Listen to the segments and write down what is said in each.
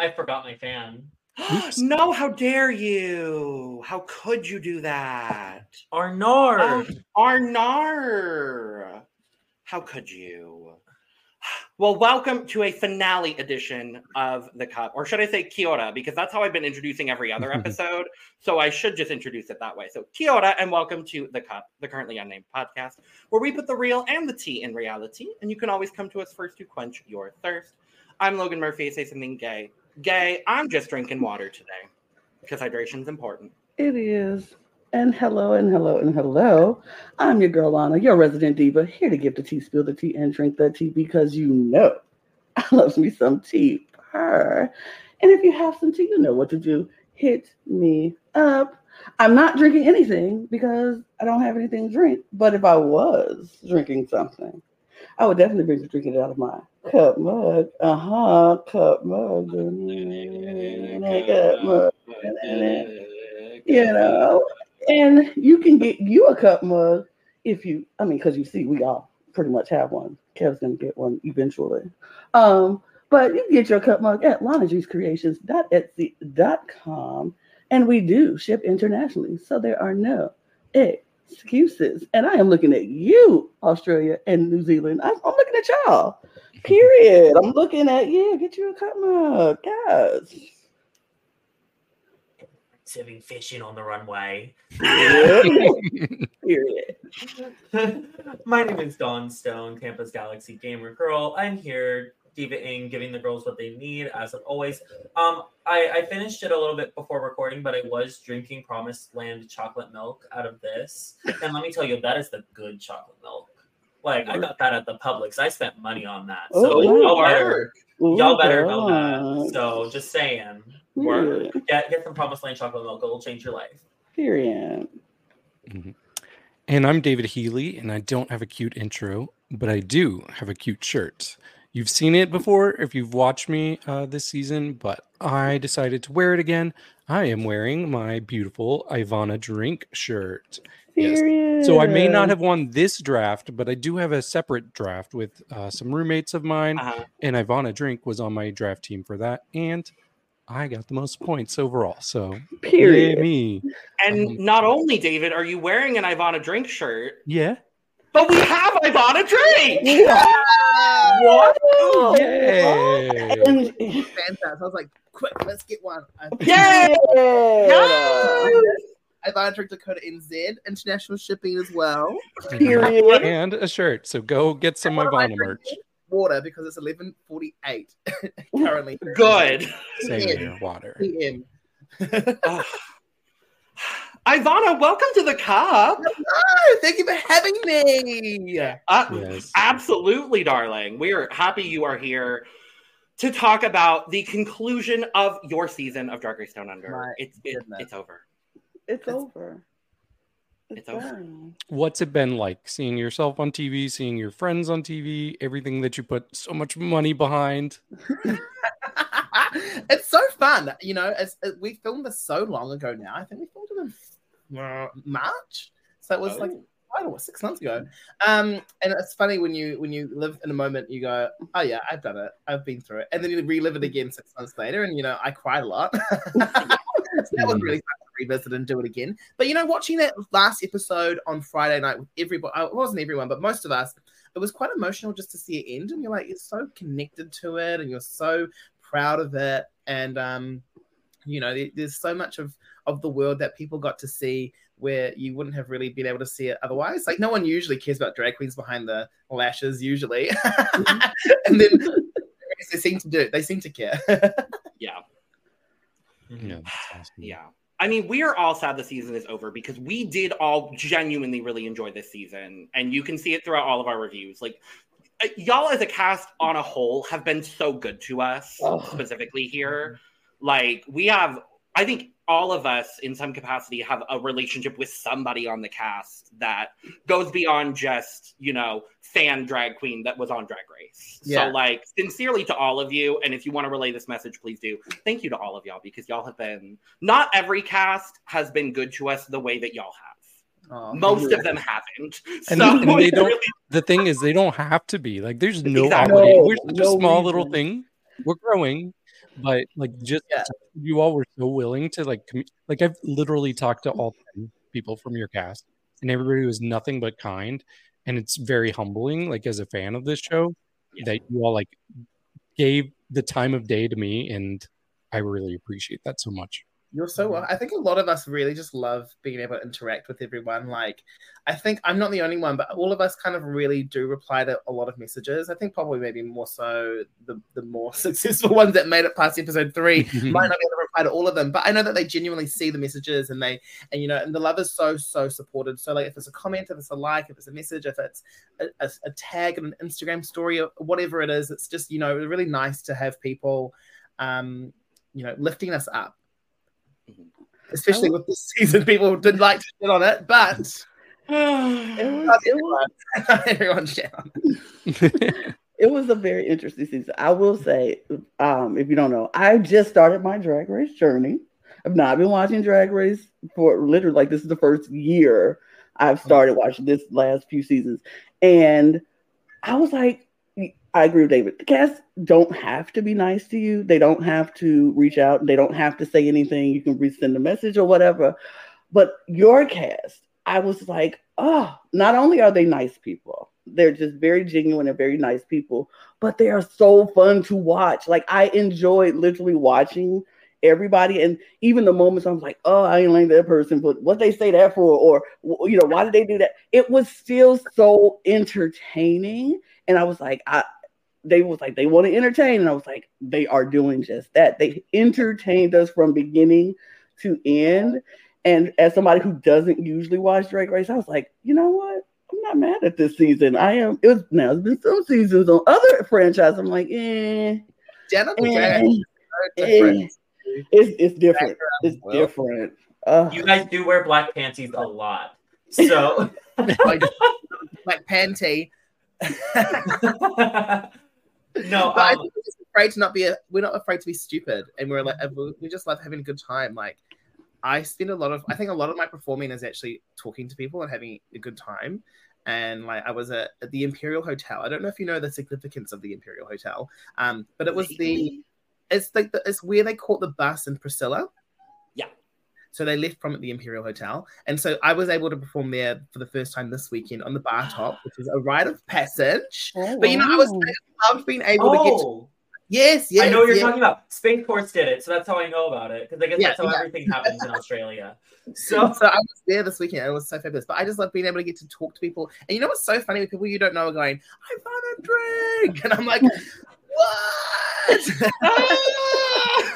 I forgot my fan. no, how dare you? How could you do that? Arnar. Uh, Arnar. How could you? Well, welcome to a finale edition of the Cup, or should I say Kia ora, because that's how I've been introducing every other episode. so I should just introduce it that way. So Kia ora, and welcome to the Cup, the currently unnamed podcast, where we put the real and the tea in reality, and you can always come to us first to quench your thirst. I'm Logan Murphy. Say something gay. Gay. I'm just drinking water today because hydration's important. It is. And hello, and hello, and hello. I'm your girl, Anna, your resident diva, here to give the tea, spill the tea, and drink the tea because you know I loves me some tea. Purr. And if you have some tea, you know what to do. Hit me up. I'm not drinking anything because I don't have anything to drink. But if I was drinking something, I would definitely be drinking it out of my cup mug. Uh huh. Cup mug. Cup mug. You know, and you can get you a cup mug if you, I mean, because you see, we all pretty much have one. Kev's gonna get one eventually. Um, but you can get your cup mug at lanagcreations.etsy.com. And we do ship internationally. So there are no excuses. And I am looking at you, Australia and New Zealand. I'm, I'm looking at y'all. Period. I'm looking at you. Get you a cup mug, guys. Serving fishing on the runway. Period. My name is Dawn Stone, Tampa's Galaxy Gamer Girl. I'm here diva-ing, giving the girls what they need, as of always. Um, I, I finished it a little bit before recording, but I was drinking Promised Land chocolate milk out of this. And let me tell you, that is the good chocolate milk. Like I got that at the Publix. I spent money on that. So Oh, y'all better, Ooh, y'all better know that. So just saying. Period. Get get some Promised Land chocolate milk. It'll change your life. Period. And I'm David Healy, and I don't have a cute intro, but I do have a cute shirt. You've seen it before if you've watched me uh, this season, but I decided to wear it again. I am wearing my beautiful Ivanna drink shirt. Yes. So I may not have won this draft, but I do have a separate draft with uh, some roommates of mine, Uh-huh. and Ivanna Drink was on my draft team for that, and I got the most points overall. So Period. me, And Um, not only, David, are you wearing an Ivanna drink shirt, yeah. but we have Ivanna drink. What? Yay! And- Fantastic. I was like, quick, let's get one. I, Yay! Yeah. I bought a drink Dakota NZ, international shipping as well. Period. and a shirt. So go get some What Ivanna merch. Water because it's 11:48 currently. Good. Same Yeah. here, water. PM. Ugh. Ivanna, welcome to the cup. Oh, thank you for having me. Uh, Yes. Absolutely, darling. We are happy you are here to talk about the conclusion of your season of Drag Race Down Under. My it's it, goodness. it's over. It's over. It's over. What's it been like seeing yourself on TV, seeing your friends on TV, everything that you put so much money behind? it's so fun. You know, as, as we filmed this so long ago now. I think we filmed it in uh, March. So it was like Oh. I don't know, six months ago. Um, and it's funny when you when you live in a moment, you go, "Oh yeah, I've done it. I've been through it," and then you relive it again six months later, and you know, I cried a lot. so that was really fun to revisit and do it again. But you know, watching that last episode on Friday night with everybody, uh, it wasn't everyone, but most of us, it was quite emotional just to see it end, and you're like, you're so connected to it, and you're so proud of it, and um, you know, there's so much of of the world that people got to see where you wouldn't have really been able to see it otherwise. Like no one usually cares about drag queens behind the lashes usually, and then they seem to do. They seem to care. Yeah. Yeah, awesome. Yeah. I mean, we are all sad the season is over because we did all genuinely really enjoy this season. And you can see it throughout all of our reviews. Like, uh, y'all as a cast on a whole have been so good to us, Oh. specifically here. Like, we have, I think all of us in some capacity have a relationship with somebody on the cast that goes beyond just, you know, fan drag queen that was on Drag Race. Yeah. So, like, sincerely to all of you. And if you want to relay this message, please do. Thank you to all of y'all because y'all have been, not every cast has been good to us the way that y'all have. Oh, Most of them haven't. And, so and they don't. really- The thing is, they don't have to be like. There's no Exactly. No, We're such no a small little thing. we're growing, but like just Yeah. you all were so willing to like commu- like I've literally talked to all 10 people from your cast, and everybody was nothing but kind, and it's very humbling. Like as a fan of this show, Yeah. that you all like gave the time of day to me, and I really appreciate that so much. You're so well. I think a lot of us really just love being able to interact with everyone. Like, I think I'm not the only one, but all of us kind of really do reply to a lot of messages. I think probably maybe more so the the more successful ones that made it past episode three might not be able to reply to all of them, but I know that they genuinely see the messages and they and you know and the love is so so supported. So like if it's a comment, if it's a like, if it's a message, if it's a, a, a tag in an Instagram story or whatever it is, it's just you know really nice to have people, um, you know, lifting us up. Especially with this season, people didn't like to shit on it, but It was, it was everyone shit on it. it was a very interesting season. I will say, um, if you don't know, I just started my drag race journey. I've not been watching drag race for literally like this is the first year I've started watching this last few seasons. And I was like, I agree with David. The cast don't have to be nice to you. They don't have to reach out. They don't have to say anything. You can resend a message or whatever. But your cast, I was like, oh, not only are they nice people, they're just very genuine and very nice people, but they are so fun to watch. Like I enjoyed literally watching everybody and even the moments I'm like, oh, I ain't like that person, but what they say that for, or you know, why did they do that? It was still so entertaining. And I was like, I they was like, they want to entertain. And I was like, they are doing just that. They entertained us from beginning to end. And as somebody who doesn't usually watch Drag Race, I was like, you know what? I'm not mad at this season. I am. It was now. There's been some seasons on other franchises. I'm like, eh, Jenna the eh, Drag eh. It's it's different. It's Well. different. Uh, You guys do wear black panties a lot. So like, like panty. no, But I um, think we're just afraid to not be. A, we're not afraid to be stupid, and we're like we just love having a good time. Like I spend a lot of. I think a lot of my performing is actually talking to people and having a good time. And like I was at, at the Imperial Hotel. I don't know if you know the significance of the Imperial Hotel, um, but it was the. It's like the, it's where they caught the bus in Priscilla. Yeah. So they left from at the Imperial Hotel, and so I was able to perform there for the first time this weekend on the bar top, which is a rite of passage. But you know, I was. Oh. I loved being able to get to oh, Yes, yes. I know what you're yes. talking about. Spain Force did it, so that's how I know about it. Because I guess Yeah, that's how yeah. everything happens in Australia. So, So so I was there this weekend. and It was so fabulous. But I just love being able to get to talk to people. And you know what's so funny with people you don't know are going, I found a drink. And I'm like, what? Ah!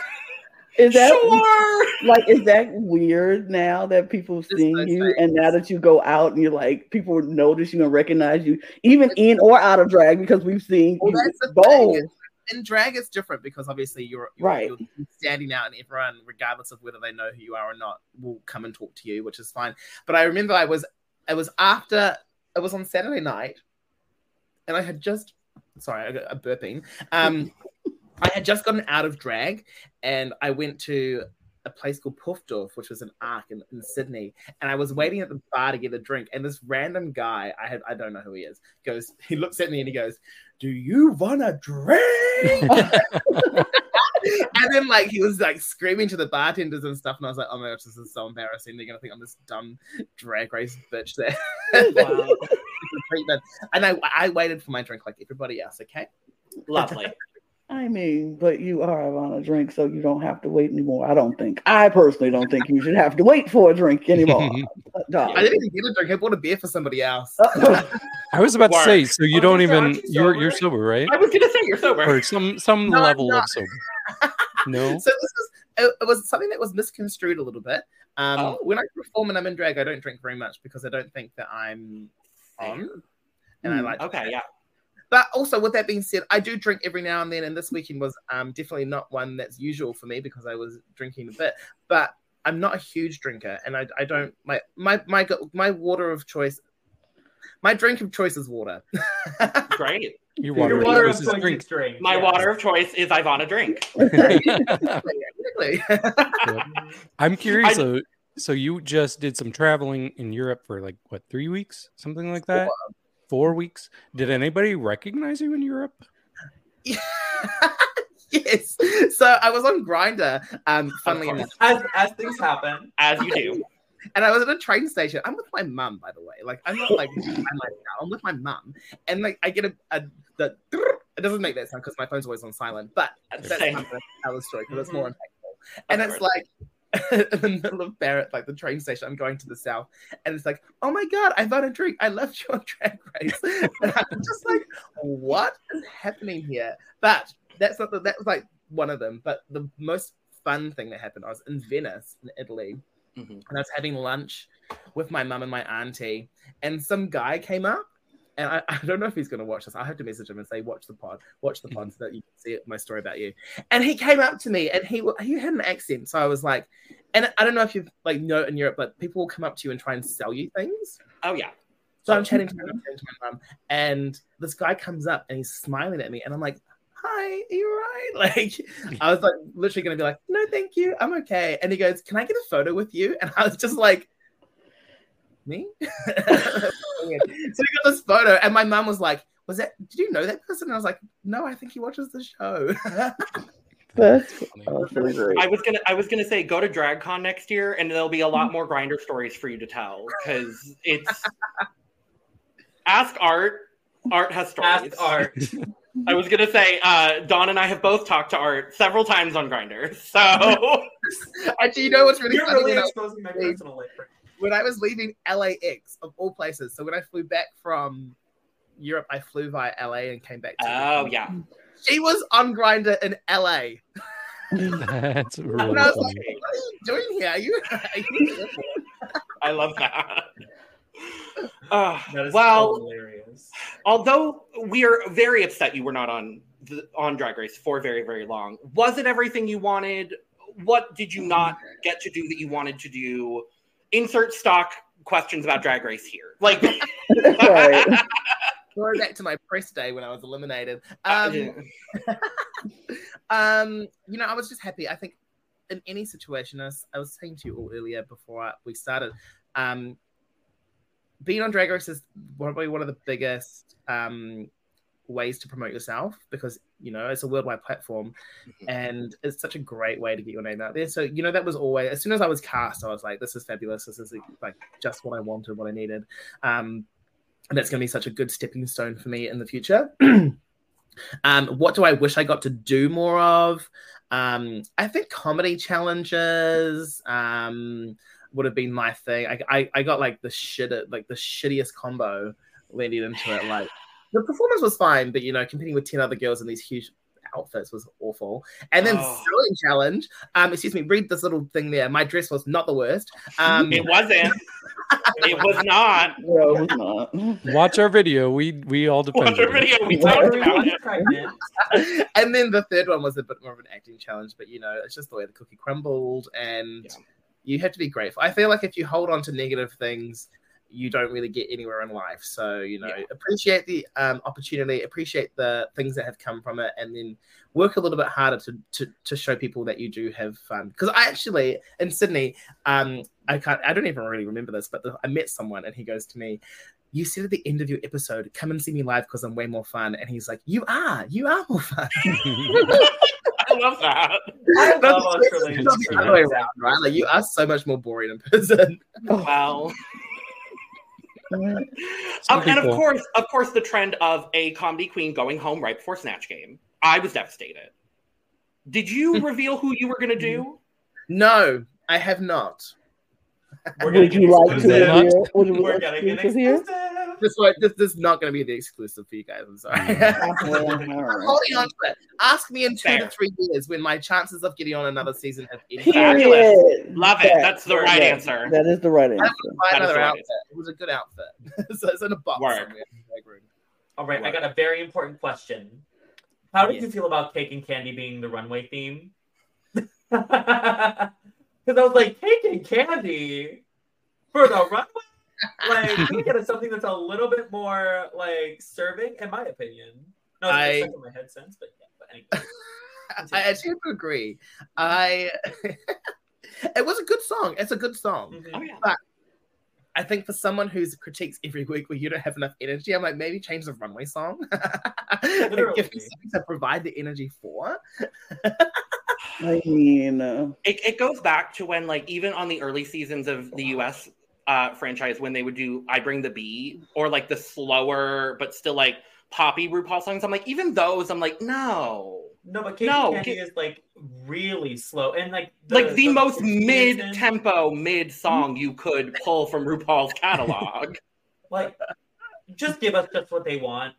Is that sure. like is that weird now that people It's seeing so you and now that you go out and you're like people notice you and recognize you even in or out of drag because we've seen Well, you that's the both. In drag, it's different because obviously you're, you're, Right. you're standing out, and everyone, regardless of whether they know who you are or not, will come and talk to you, which is fine. But I remember I was, it was after, it was on Saturday night, and I had just, sorry, I got a burping. Um, I had just gotten out of drag, and I went to a place called Poof Doof, which was an arc in, in Sydney, and I was waiting at the bar to get a drink, and this random guy, I had, I don't know who he is, goes, he looks at me and he goes, "Do you want a drink?" and then like he was like screaming to the bartenders and stuff, and I was like, "Oh my gosh, this is so embarrassing. They're gonna think I'm this dumb drag race bitch." There, Wow. And I, I waited for my drink like everybody else. Okay. Lovely. I mean, but you are on a drink, so you don't have to wait anymore. I don't think. I personally don't think you should have to wait for a drink anymore. Dog. I didn't even get a drink. I bought a beer for somebody else. I was about to say, so you Oh, don't you're even actually you're you're sober? sober, right? I was gonna say you're sober. Or some some No, level of sober. No. So this was it, it was something that was misconstrued a little bit. Um, Oh. When I perform and I'm in drag, I don't drink very much because I don't think that I'm on, and I Mm, like. Okay, yeah. But also, with that being said, I do drink every now and then, and this weekend was um, definitely not one that's usual for me because I was drinking a bit. But I'm not a huge drinker, and I, I don't my my my my water of choice. My drink of choice is water. Great. Your Your water, your water is of choice drink. is drink. My yes. water of choice is Ivanna drink. Exactly. I'm curious I- though. So you just did some traveling in Europe for like what three weeks, something like that? Four weeks. Did anybody recognize you in Europe? Yeah. yes. so I was on Grindr. Um, Of funnily enough, As, as things happen. As you do. and I was at a train station. I'm with my mum, by the way. Like I'm not like I'm like I'm with my mum, and like I get a, a the it doesn't make that sound because my phone's always on silent, but that's how Same. I'm gonna tell the story because it's more impactful. And it's like in the middle of Barrett, like the train station. I'm going to the south, and it's like, oh my god, I found a drink. I left you on Drag Race, and I'm just like, what is happening here? But that's not the, that was like one of them. But the most fun thing that happened, I was in Venice, in Italy, Mhm. and I was having lunch with my mum and my auntie, and some guy came up. And I, I don't know if he's going to watch this. I have to message him and say, "Watch the pod, watch the pod, so that you can see my story about you." And he came up to me, and he he had an accent, so I was like, and I don't know if you like know in Europe, but people will come up to you and try and sell you things. Oh yeah. So I'm oh, chatting to, I'm chatting to my mum, and this guy comes up and he's smiling at me, and I'm like, "Hi, are you right?" Like, I was like, literally gonna be like, "No, thank you, I'm okay." And he goes, "Can I get a photo with you?" And I was just like, "Me?" so we got this photo, and my mum was like, "Was that? Did you know that person?" And I was like, "No, I think he watches the show." That's awesome. I was gonna I was gonna say go to DragCon next year and there'll be a lot more Grindr stories for you to tell because it's ask art. Art has stories. Ask art. I was gonna say, uh, Dawn and I have both talked to Art several times on Grindr. So Actually, you know what's really You're funny? really exposing my personal life. Right when I was leaving LAX of all places, so when I flew back from Europe, I flew via LA and came back. To Oh yeah. she was on Grindr in LA, That's and really I was funny. like, "What are you doing here? Are you?" Are you I love that. Uh, That is well, hilarious. although we are very upset you were not on the, on Drag Race for very very long, was it everything you wanted? What did you not get to do that you wanted to do? Insert stock questions about Drag Race here. Like, Right. Going back to my press day when I was eliminated. Um, um, you know, I was just happy. I think in any situation, as I was saying to you all earlier before we started, um, being on Drag Race is probably one of the biggest um, ways to promote yourself because you know it's a worldwide platform and it's such a great way to get your name out there. So you know that was always as soon as I was cast, I was like, this is fabulous. This is like just what I wanted, what I needed. Um, and that's going to be such a good stepping stone for me in the future. um, what do I wish I got to do more of? Um, I think comedy challenges um, would have been my thing. I, I, I got like the shit, like the shittiest combo leading into it. Like the performance was fine, but you know, competing with ten other girls in these huge outfits was awful. And then Oh. sewing challenge. Um, excuse me, read this little thing there. My dress was not the worst. Um, it wasn't. It was not. No, it was not. Watch our video. We we all Watch our video. We Well, talked about it. and then the third one was a bit more of an acting challenge, but you know, it's just the way the cookie crumbled, and Yeah. you have to be grateful. I feel like if you hold on to negative things, you don't really get anywhere in life. So you know, Yeah. appreciate the um, opportunity, appreciate the things that have come from it, and then work a little bit harder to to, to show people that you do have fun. Because I actually in Sydney, um, I can't, I don't even really remember this, but the, I met someone, and he goes to me. You said at the end of your episode, come and see me live because I'm way more fun. And he's like, You are, you are more fun. I love that. I love That's- Australian it's the other way around, right? Like you are so much more boring in person. Well, Some um, and of course, of course, the trend of a comedy queen going home right before Snatch Game. I was devastated. Did you reveal who you were going to do? No, I have not. We're gonna Would get you like to exclusive. hear? Would you We're like gonna to get exclusive here? exclusive. This, this, this is not going to be the exclusive for you guys. I'm sorry. Well, I'm holding on to it. Ask me in two Fair. to three years when my chances of getting on another season have any. Fabulous. Period. Love it. That- That's the right that- answer. That is the right answer. Buy That is another right. outfit. It was a good outfit. so it's in a box Word. somewhere in the bag room. All right, I got a very important question. How did Yeah. you feel about cake and candy being the runway theme? Because I was like, cake and candy for the runway. Like, can we get something that's a little bit more like serving, in my opinion? No, it's I- I... stuck in my head sense, but yeah. But anyway, I actually have to agree. I. it was a good song. It's a good song. Mhm. Oh yeah. I think for someone who's critiques every week where you don't have enough energy, I'm like, maybe change the runway song. Give me something to provide the energy for. I mean, uh, it, it goes back to when like even on the early seasons of the us uh franchise when they would do i bring the bee or like the slower but still like poppy rupaul songs. I'm like even those i'm like no. No, but Katie No, Candy get- is like really slow and like like the, most mid tempo mid song you could pull from rupaul's catalog. Like, just give us just what they want.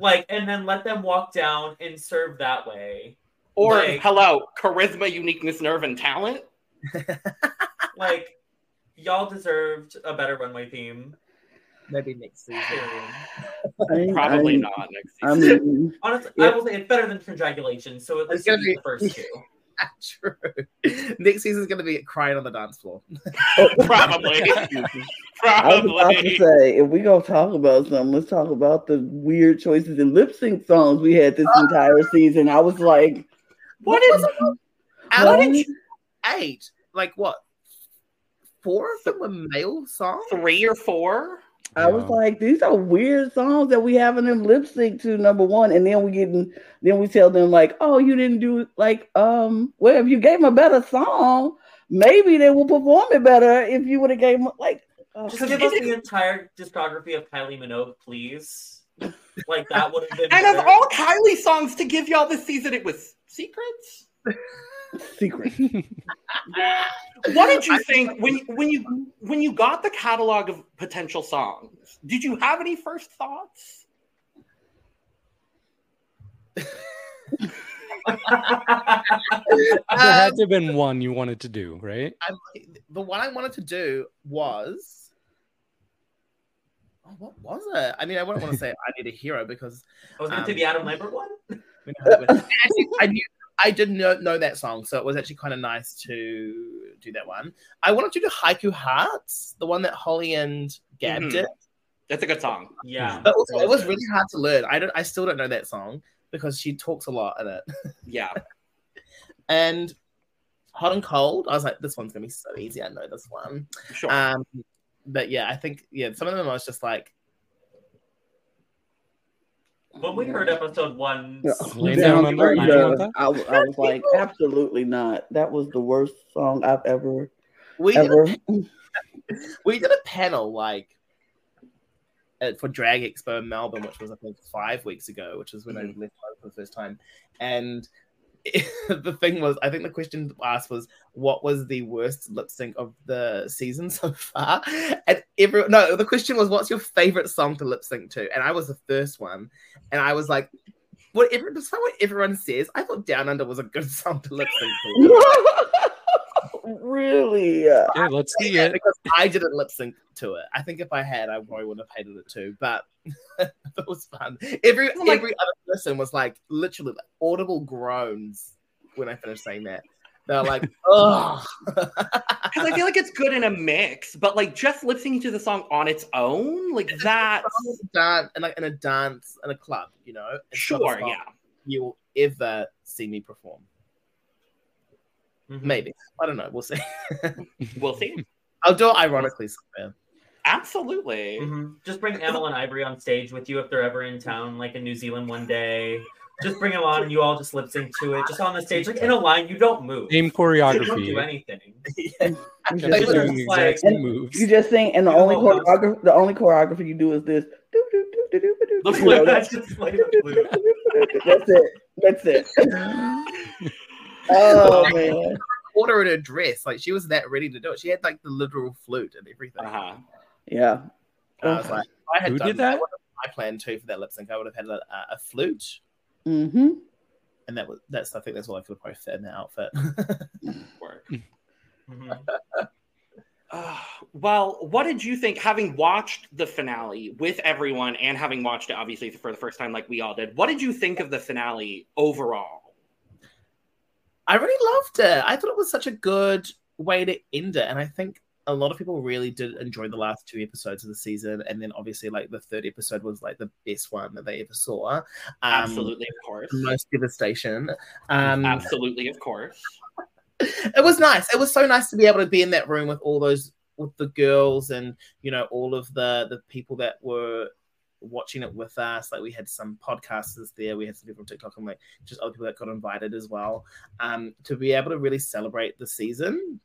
Like, and then let them walk down and serve that way. or Like- hello charisma uniqueness nerve and talent? Like, y'all deserved a better runway theme. Maybe next season. I, probably I, not next I season mean, Honestly, Yeah. I will say it's better than Congratulation, so at It's least gonna be- the first two. True. Next season's gonna be crying on the dance floor. Oh, probably Probably. I was about to say, if we gonna talk about something, let's talk about the weird choices in lip sync songs we had this oh. entire season. I was like, what was is it? what? Out of eight, like what? Four of them were male songs. three or four I was Yeah. like, these are weird songs that we having them lip sync to number one, and then we getting, then we tell them like, oh, you didn't do like, um, well, if you gave them a better song, maybe they will perform it better if you would have gave them like, uh, Just 'Cause give us the entire discography of Kylie Minogue, please. Like that would have been. And of all Kylie songs to give y'all this season, it was Secrets. secret. What did you think when when you when you got the catalog of potential songs? Did you have any first thoughts? there had to have been one you wanted to do, right? I'm, the one I wanted to do was. Oh, what was it? I mean, I wouldn't want to say I need a hero because I was going to say Um, the Adam Lambert one. we know how actually, I knew I did not know that song, so it was actually kind of nice to do that one. I wanted to do Haiku Hearts, the one that Holly and Gab Mhm. did, That's a good song. Yeah, but also, it was really hard to learn. I don't, I still don't know that song because she talks a lot in it. Yeah. And Hot and Cold, I was like, this one's gonna be so easy. I know this one. Sure. Um, but yeah, I think yeah, some of them I was just like, When we heard episode one, Yeah. Down Down Under, Under, you don't want that? I, was- I was like, absolutely not. That was the worst song I've ever we did, ever. a, we did a panel like uh, for Drag Expo in Melbourne, which was I think five weeks ago, which is when I left home for the first time. And the thing was, I think the question asked was, "What was the worst lip sync of the season so far?" And every no, the question was, "What's your favorite song to lip sync to?" And I was the first one, and I was like, "Whatever." Despite what everyone says, I thought Down Under was a good song to lip sync to. Really? uh, Yeah, let's see it. because I didn't lip sync to it. I think if I had, I probably would have hated it too. But it was fun. Every Oh my- every other person was like literally like, audible groans when I finished saying that. They're like, oh, Because I feel like it's good in a mix, but like just lip syncing to the song on its own, like that. dance and like in a dance in a club, you know. It's Sure, yeah. You'll ever see me perform. Mhm. Maybe I don't know. We'll see. We'll see. I'll do it ironically somewhere. Absolutely. Mhm. Just bring Amyl and Ivory on stage with you if they're ever in town, like in New Zealand one day. Just bring them on and you all just lip sync to it, just on the stage, like in a line. You don't move. Same choreography. You don't do choreography. anything. You Just just, Like, doing the like- exact same moves. you just sing, and the You only choreography, the only choreography you do is this. Do, do, do, do, do, do, do. You know, flute, that's, that's just like that's it. That's it. Oh man. Order in her dress, like she was that ready to do it. She had like the literal flute and everything. Uh-huh. Yeah. And I was like, if I had Who done did that? would have- I planned too for that lip sync. I would have had a, a, a flute, Mm-hmm. and that was that's. I think that's all I could have probably fit in that outfit. Work. Mhm. Uh, well, what did you think, having watched the finale with everyone and having watched it obviously for the first time, like we all did? What did you think of the finale overall? I really loved it. I thought it was such a good way to end it, and I think a lot of people really did enjoy the last two episodes of the season, and then obviously like the third episode was like the best one that they ever saw. Um, Absolutely, of course. most devastation. Um, Absolutely, of course. it was nice. It was so nice to be able to be in that room with all those with the girls and you know all of the the people that were watching it with us. Like we had some podcasters there, we had some people from TikTok, and like just other people that got invited as well. Um, to be able to really celebrate the season,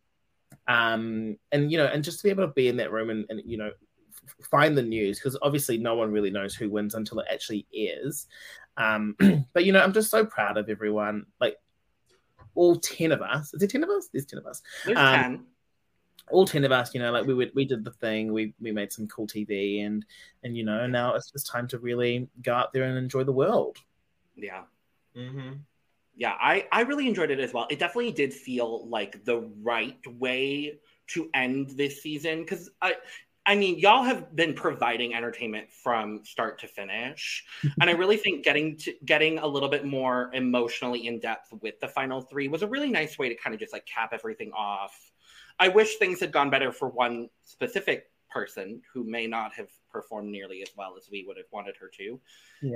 um, and you know, and just to be able to be in that room and, and you know find the news because obviously no one really knows who wins until it actually airs. Um, but you know, I'm just so proud of everyone. Like all ten of us. Is there ten of us? There's ten of us. There's Um, 10. All ten of us. You know, like we would, we did the thing. We we made some cool TV, and and you know now it's just time to really go out there and enjoy the world. Yeah. hmm Yeah, I, I really enjoyed it as well. It definitely did feel like the right way to end this season because I I mean y'all have been providing entertainment from start to finish. and I really think getting to getting a little bit more emotionally in depth with the final three was a really nice way to kind of just like cap everything off. I wish things had gone better for one specific person who may not have performed nearly as well as we would have wanted her to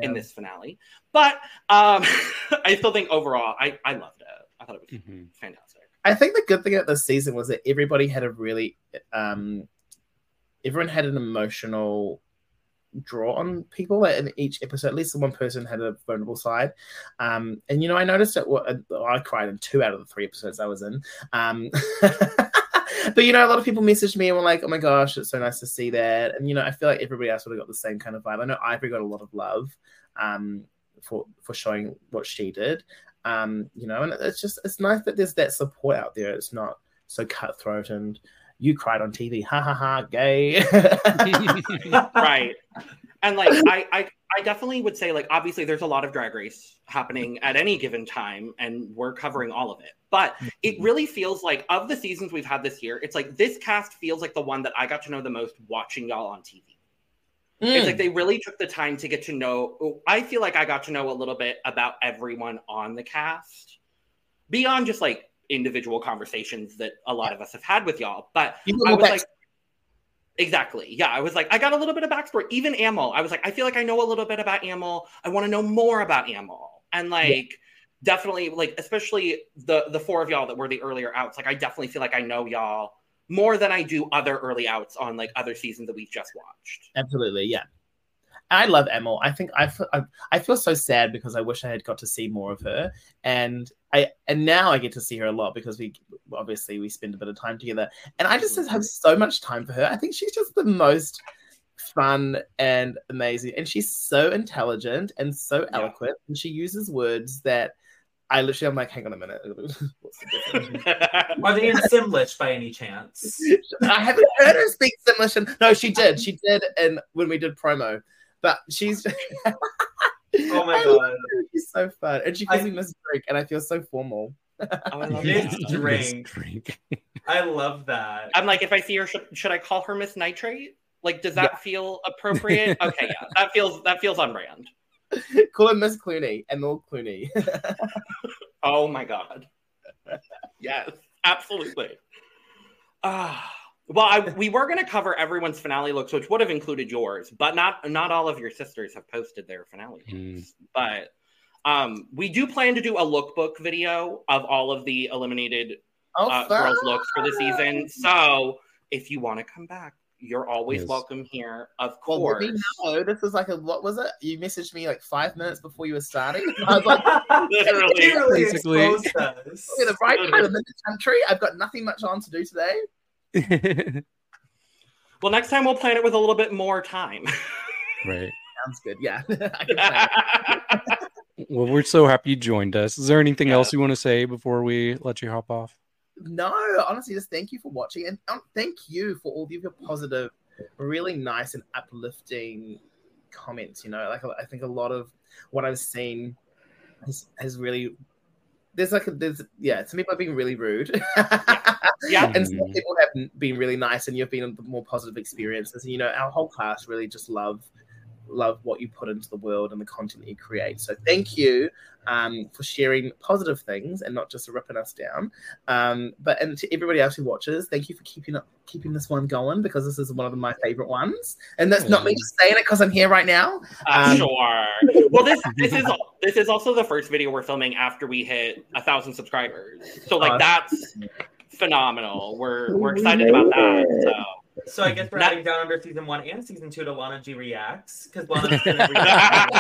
in this finale. But um, I still think overall, I, I loved it. I thought it was Mhm. fantastic. I think the good thing about this season was that everybody had a really, um, everyone had an emotional draw on people in each episode. At least one person had a vulnerable side. Um, and you know, I noticed that what I cried in two out of the three episodes I was in. But you know, a lot of people messaged me and were like, "Oh my gosh, it's so nice to see that." And you know, I feel like everybody else would have got the same kind of vibe. I know Ivory got a lot of love um, for for showing what she did um you know and it's just it's nice that there's that support out there it's not so cutthroat and you cried on tv ha ha ha gay right. And like I, I I definitely would say like obviously there's a lot of drag race happening at any given time and we're covering all of it. But it really feels like of the seasons we've had this year, it's like this cast feels like the one that I got to know the most watching y'all on TV. It's like they really took the time to get to know. I feel like I got to know a little bit about everyone on the cast beyond just like individual conversations that a lot of us have had with y'all. But I was like, exactly. Yeah. I was like, I got a little bit of backstory. Even Amyl, I was like, I feel like I know a little bit about Amyl. I want to know more about Amyl. And like, definitely, like, especially the the four of y'all that were the earlier outs, like, I definitely feel like I know y'all more than I do other early outs on like other seasons that we've just watched. Absolutely, yeah. I love Amyl. I think I I, I feel so sad because I wish I had got to see more of her, and I and now I get to see her a lot because we obviously we spend a bit of time together, and I just have mm-hmm. so much time for her. I think she's just the most fun and amazing, and she's so intelligent and so Yeah. eloquent, and she uses words that I literally I'm like, hang on a minute, what's the difference? Are they in Simlish by any chance? I haven't heard her speak Simlish. And, no, she did. She did, and when we did promo, but she's. Oh my I god. her. She's so fun, and she calls I- me Miss Drink, and I feel so formal. I love Miss that. Drink. I love that. I'm like, if I see her, should, should I call her Miss Nitrate? Like, does that feel appropriate? okay, yeah, that feels that feels on brand. Call her Miss Clooney and Lil Clooney. Oh my god. Yes, absolutely. Ah, well, I, we were going to cover everyone's finale looks, which would have included yours, but not not all of your sisters have posted their finale Mm. looks. But um, we do plan to do a lookbook video of all of the eliminated oh, uh, girls' looks for the season. So if you want to come back, you're always Yes. welcome here. Of Well, course. let me know. This was like a what was it? You messaged me like five minutes before you were starting. I was like, Literally. They really Basically. exposed us. "We're the right time in the country. I've got nothing much on to do today." Well, next time we'll plan it with a little bit more time. right. Sounds good. Yeah, I can plan it. Well, we're so happy you joined us. Is there anything Yeah. else you want to say before we let you hop off? No, honestly, just thank you for watching and um, thank you for all of your positive, really nice and uplifting comments. You know, like I think a lot of what I've seen has, has really there's like a, there's yeah, some people have been really rude. Yeah. and some Mhm. people have been really nice, and you've been in the more positive experiences. And you know, our whole class really just love love what you put into the world and the content that you create. So thank you um, for sharing positive things and not just ripping us down. Um, but and to everybody else who watches, thank you for keeping up keeping this one going because this is one of my favorite ones. And that's not me just saying it because I'm here right now. Uh, Um, sure. Well, this this is this is also the first video we're filming after we hit a thousand subscribers. So like that's phenomenal. We're we're excited about that. So So I guess we're Not- adding down under season one and season two to Lana G reacts because Lana's gonna react.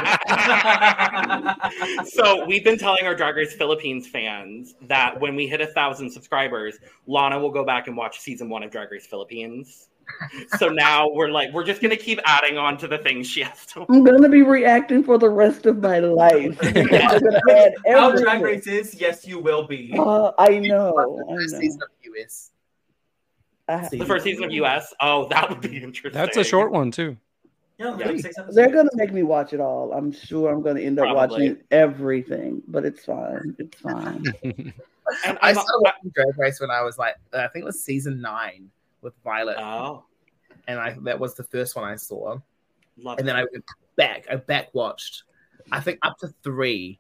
so we've been telling our Drag Race Philippines fans that when we hit a thousand subscribers, Lana will go back and watch season one of Drag Race Philippines. So now we're like, we're just gonna keep adding on to the things she has to. I'm gonna be reacting for the rest of my life. I'm gonna add How Drag everything. Race is, yes, you will be. Uh, I know. I First know. Season of US. I have- The first season of US. Oh, that would be interesting. That's a short one too. Yeah, Yeah. six. They're gonna make me watch it all. I'm sure I'm gonna end up Probably. watching everything, but it's fine. It's fine. And I I'm, started watching Drag Race when I was like, I think it was season nine with Violet, oh, and I that was the first one I saw. love And then I went back, I back watched, I think up to three,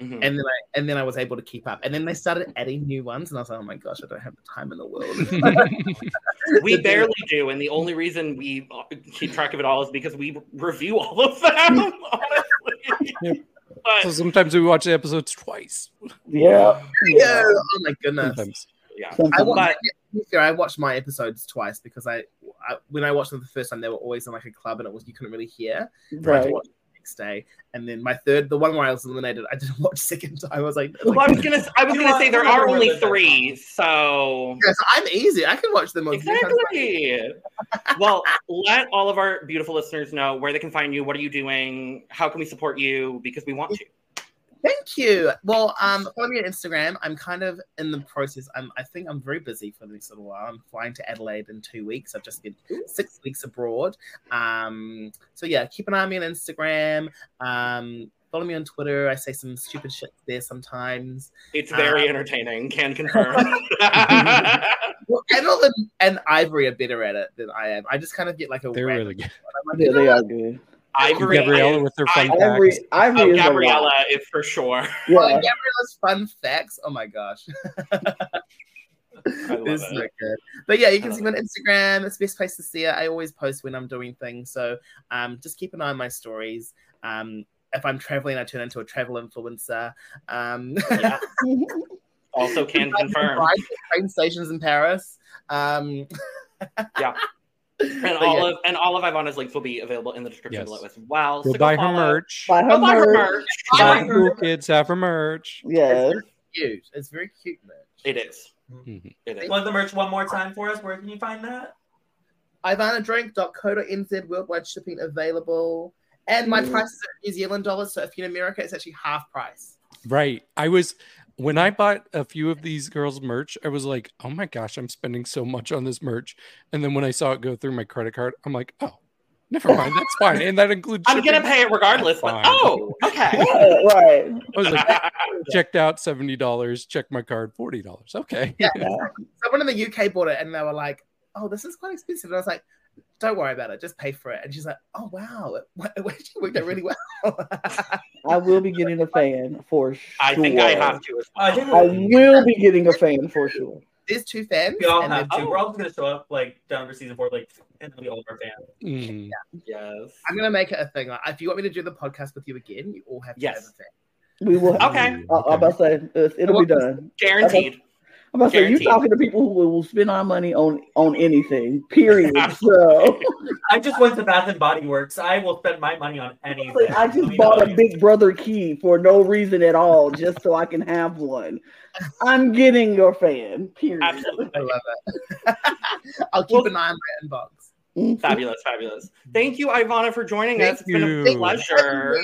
Mhm. and then I and then I was able to keep up. And then they started adding new ones, and I was like, oh my gosh, I don't have the time in the world. we barely do, and the only reason we keep track of it all is because we review all of them. Honestly, Yep. but so sometimes we watch the episodes twice. Yeah. yeah. Oh my goodness. Sometimes. yeah, I Sometimes. watched, to I watched my episodes twice because I, I when I watched them the first time, they were always in like a club and it was you couldn't really hear. Right. To watch it the next day, and then my third, the one where I was eliminated, I didn't watch second time. I was like, Well, I was gonna, I was gonna say there are only we're living three, so I'm easy. I can watch them on exactly. well, let all of our beautiful listeners know where they can find you. What are you doing? How can we support you? Because we want to. Thank you. Well, um, follow me on Instagram. I'm kind of in the process. I'm, I think I'm very busy for the next little while. I'm flying to Adelaide in two weeks. I've just spent six weeks abroad. Um, so yeah, keep an eye on me on Instagram. Um, follow me on Twitter. I say some stupid shit there sometimes. It's very Uh, entertaining. Can confirm. Well, and and Ivory are better at it than I am. I just kind of get like a They're really good. Like, Yeah, they are good. Ivory, Gabriella is- with her fun I- Ivory, facts. Ivory oh, is. Gabriella is for sure. Oh, Yeah. Gabriella's fun facts. Oh my gosh. I love It's it. good. But yeah, you can see me on Instagram. It's the best place to see it. I always post when I'm doing things. So um, just keep an eye on my stories. Um, if I'm traveling, I turn into a travel influencer. Um, Yeah. Also can confirm. Right, train stations in Paris. Um, Yeah. And but all yeah. of and all of Ivanna's links will be available in the description Yes. below as well. Go So buy her merch. Buy her Go buy her merch. merch. Buy Buy her cool merch. kids have her merch. Yes. cute. It's very cute merch. It is. Mhm. It is. Want the merch one more time for us? Where can you find that? ivannadrink.co.nz worldwide shipping available. And my Mm. price is in New Zealand dollars. So if you're in America, it's actually half price. Right. I was when I bought a few of these girls' merch, I was like, oh my gosh, I'm spending so much on this merch. And then when I saw it go through my credit card, I'm like, oh, never mind. That's fine. And that includes I'm gonna pay it regardless. But oh, okay. Yeah, right. I was like, checked out $70, checked my card, $40. Okay. Yeah. Someone in the UK bought it and they were like, oh, this is quite expensive. And I was like, don't worry about it. Just pay for it. And she's like, oh, wow. It, it worked out really well. I will be getting a fan for sure. I think I have to as I well. think I will be getting a fan for sure. There's two fans. we all and have they're- We're all just gonna show up like down for season four, like and it'll be all of our fans. Mhm. Yes. I'm going to make it a thing. Like, if you want me to do the podcast with you again, you all have to Yes. have a fan. We will. Okay. I, I'm about to say it's- it'll be done. Guaranteed. I'm about to say you Guaranteed. talking to people who will spend our money on on anything. Period. so I just went to Bath and Body Works. I will spend my money on anything. I just bought a Big Brother key for no reason at all, just so I can have one. I'm getting your fan. Period. Absolutely. I love it. I'll keep Well- an eye on my inbox. Mhm. Fabulous, fabulous. Thank you, Ivanna, for joining Thank us. It's been a pleasure.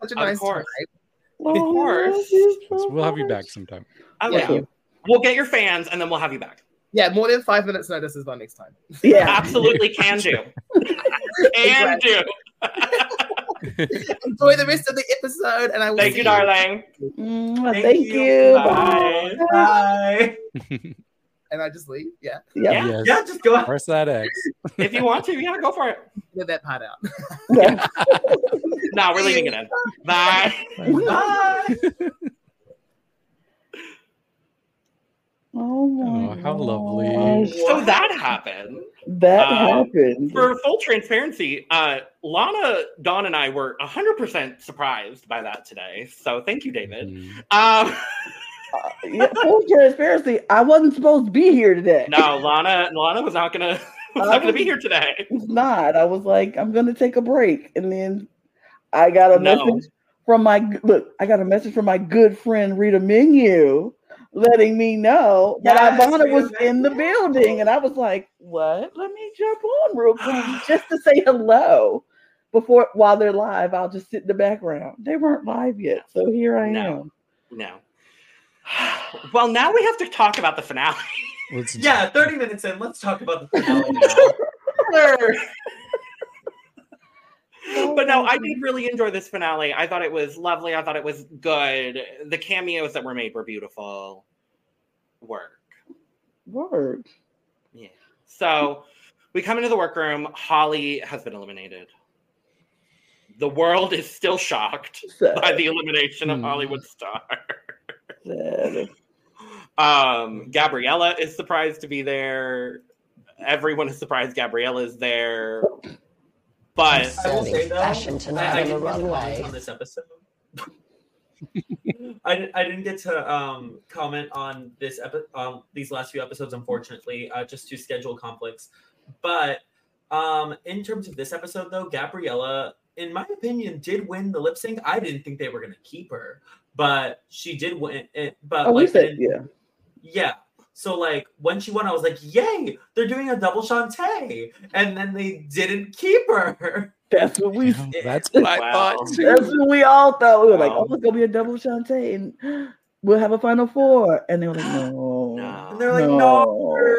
Such a Of nice course. time. Of course. Yes, we'll have you back sometime. I Yeah. love you. We'll get your fans and then we'll have you back. Yeah, more than five minutes notice is by next time. Yeah. Absolutely can do. Can do. Enjoy the rest of the episode, and I will Thank see you, darling. Mwah, Thank Thank, you. you. Bye. Bye. And I just leave. Yeah, Yeah. Yeah. yes. Yeah, just go ahead. Press that X. If you want to, yeah, go for it. get that part out. Yeah. No, we're leaving it in. Bye. Bye. Oh, my Oh, how lovely. So that happened. That Uh, happened. For full transparency, uh, Lana, Dawn, and I were 100% surprised by that today. So thank you, David. Mhm. Um, Uh, yeah, full transparency. I wasn't supposed to be here today. no, Lana, Lana was not gonna Who's I not going to be here today? was not. I was like, I'm gonna take a break, and then I got a No. message from my look. I got a message from my good friend Rita Menu, letting me know that Yes, Ivanna was in the building, and I was like, "What? Let me jump on real quick just to say hello." Before while they're live, I'll just sit in the background. They weren't live yet, so here I No. am. No. Well, now we have to talk about the finale. Yeah, 30 minutes in. Let's talk about the finale now. but no, I did really enjoy this finale. I thought it was lovely. I thought it was good. The cameos that were made were beautiful. Work. Work. Yeah. So we come into the workroom. Holly has been eliminated. The world is still shocked by the elimination of Hmm. Hollywood star. sad. Um, Gabriella is surprised to be there. Everyone is surprised Gabriella is there. But I will say though, Fashion I, tonight I on the didn't get to runway. comment on this episode. I, I didn't get to um, comment on this epi- um, these last few episodes, unfortunately, uh, just to schedule conflicts. But um, in terms of this episode, though, Gabriella, in my opinion, did win the lip sync. I didn't think they were going to keep her, but she did win. It, but Oh, we like, said yeah. yeah. So like when she won, I was like, "Yay! They're doing a double Shantay," and then they didn't keep her. That's what we. Yeah, that's what I Wow. thought too. That's what we all thought. We were like, "Oh, it's gonna be a double Shantay, and we'll have a final four. And they were like, "No, No. And they're like, no,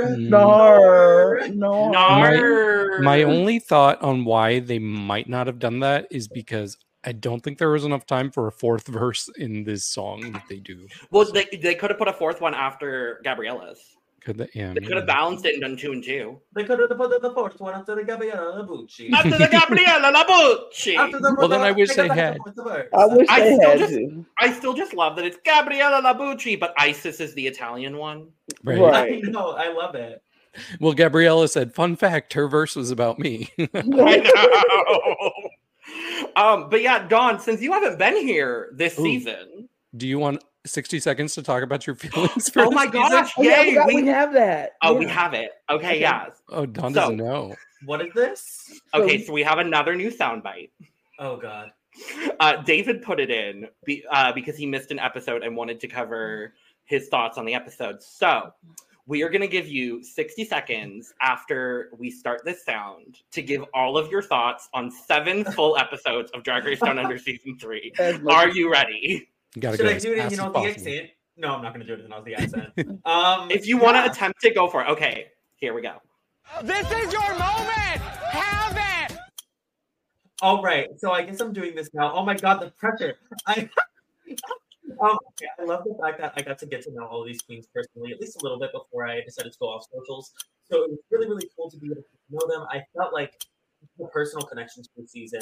Mm. no, no, Nar- My only thought on why they might not have done that is because I don't think there was enough time for a fourth verse in this song that they do. well, they, they could have put a fourth one after Gabriella's. Could they? Yeah, They could have balanced it and done two and two. They could have put the fourth one after the Gabriella Labucci. After the Gabriella Labucci. After the Well, then I wish got they had. fourth. I wish I they still had just- to. I still just love that it's Gabriella Labucci, but Isis is the Italian one. Right. Right. I know. I love it. Well, Gabriella said, "Fun fact: her verse was about me." I know. Um, but yeah, Dawn, since you haven't been here this Ooh. season, do you want sixty seconds to talk about your feelings? For oh this my season? gosh, Oh, yeah, I yay! we, we have that. oh, we have it. Okay, Okay. yeah. Oh, Dawn doesn't know. What is this? Okay, so we have another new soundbite. Oh God. Uh, David put it in be, uh, because he missed an episode and wanted to cover his thoughts on the episode. So we are going to give you 60 seconds after we start this sound to give all of your thoughts on seven full episodes of Drag Race Down Under season three. Are you ready? You gotta Should go I do it in you know the accent? No, I'm not going to do it in the accent. Um, If you want to yeah. attempt it, go for it. Okay, here we go. This is your moment! Have it! All right, so I guess I'm doing this now. Oh my god, the pressure! I, um, I love the fact that I got to get to know all of these queens personally, at least a little bit before I decided to go off socials. So it was really, really cool to be able to know them. I felt like the personal connections for the season.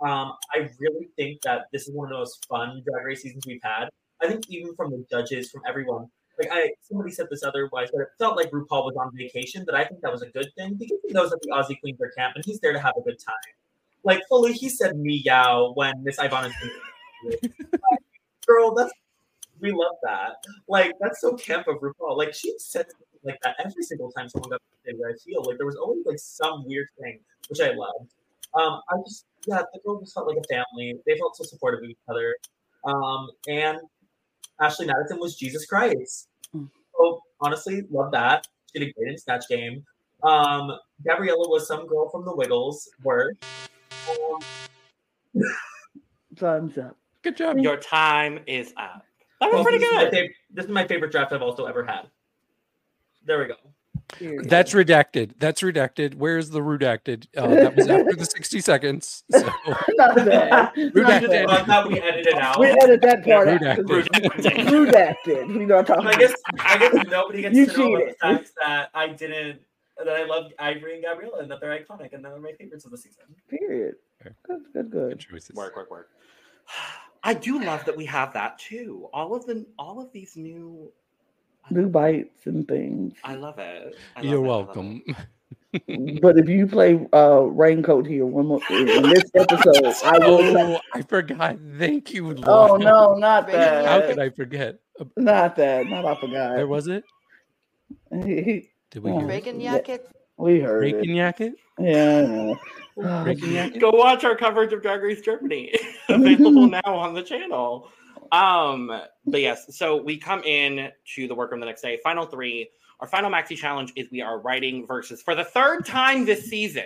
Um, I really think that this is one of the most fun drag race seasons we've had. I think even from the judges, from everyone. Like I, somebody said this otherwise, but it felt like RuPaul was on vacation. But I think that was a good thing because he knows that the Aussie queens are camp, and he's there to have a good time like fully he said meow when Miss Ivanna girl that's we love that. Like that's so camp of RuPaul. Like she said like that every single time someone got say where I feel. Like there was always like some weird thing which I loved. Um I just yeah the girl just felt like a family. They felt so supportive of each other. Um and Ashley Madison was Jesus Christ. Mm. so honestly love that. She did a great in Snatch Game. Um Gabriella was some girl from the Wiggles word um, Thumbs up. Good job. Your time is up. That was Well, pretty this is good. fav- this is my favorite draft I've also ever had. There we go. That's redacted. That's redacted. Where's the redacted? Uh, that was after the 60 seconds. So not bad. Not Redacted. bad. Well, I thought we edited out. We edit that part out. Redacted. Redacted. We don't talk I about guess I guess nobody gets You to know the fact that I didn't that I love Ivory and Gabriella and that they're iconic and that they're my favorites of the season. Period. Good, good, Good good. choices. Work, work, work. I do love that we have that too. All of the all of these new New bites and things. I love it. I love You're it, I love welcome. But if you play uh Raincoat here one more in this episode, I will. Oh, I forgot. Thank you. Oh no, not that. How could I forget? Uh, Not that. Not I forgot. Where was it? He- he- Did we Oh. hear? it? Reagan Yeah. Yacket. We heard it. Reykjavik? Yeah, I know. Reykjavik? Go watch our coverage of Drag Race Germany, available now on the channel. Um, but yes, so we come in to the workroom the next day. Final three. Our final maxi challenge is we are writing verses for the third time this season.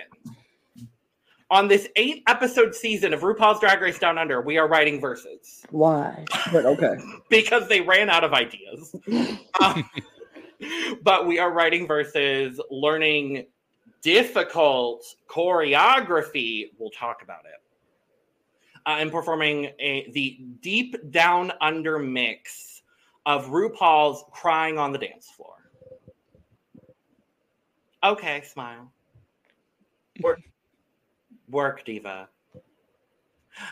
On this eight episode season of RuPaul's Drag Race Down Under, we are writing verses Why? But okay. because they ran out of ideas. Um, but we are writing verses, learning difficult choreography. We'll talk about it. Uh, and performing a, the deep down under mix of RuPaul's crying on the dance floor. Okay, smile. Work. Work, diva.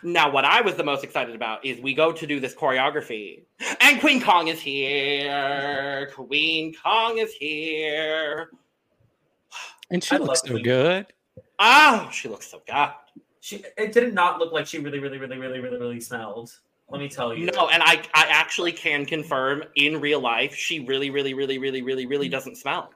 Now, what I was the most excited about is we go to do this choreography, and Queen Kong is here. Queen Kong is here. And she I looks so Queen. good. Oh, she looks so good. She it did not look like she really, really, really, really, really, really smelled. Let me tell you. No, and I, I actually can confirm in real life, she really, really, really, really, really, really doesn't smell.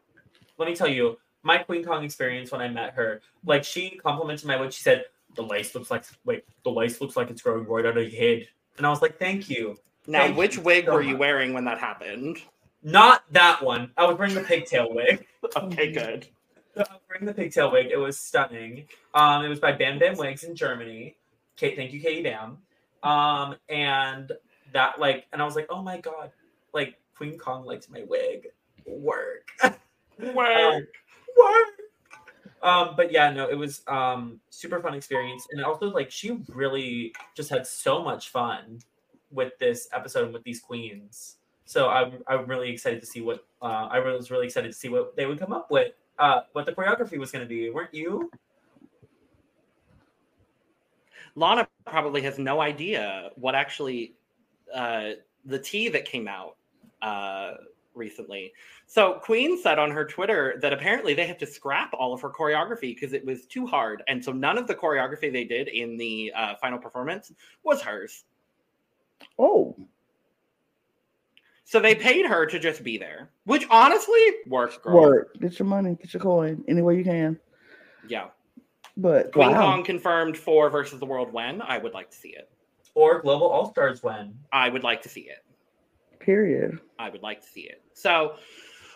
let me tell you, my Queen Kong experience when I met her, like she complimented my wig. She said, "The lace looks like wait, the lace looks like it's growing right out of your head," and I was like, "Thank you." Now, Thank which you wig so were you wearing when that happened? Not that one. I was wearing the pigtail wig. Okay, good. I was wearing the pigtail wig. It was stunning. Um, it was by Bam Bam Wigs in Germany. Kate, thank you, Katie Bam. Um, and that like, and I was like, oh my god, like Queen Kong likes my wig. Work. Work. work. Um, but yeah, no, it was um super fun experience, and also like she really just had so much fun with this episode and with these queens. So I'm I'm really excited to see what uh, I was really excited to see what they would come up with. Uh, what the choreography was going to be, weren't you? Lana probably has no idea what actually uh, the tea that came out uh, recently. So Queen said on her Twitter that apparently they had to scrap all of her choreography because it was too hard, and so none of the choreography they did in the uh, final performance was hers. Oh, So they paid her to just be there, which honestly worked. Girl. work. Get your money. Get your coin any way you can. Yeah. But Queen wow. Kong confirmed for versus the world when. I would like to see it. Or Global All Stars when? I would like to see it. Period. I would like to see it. So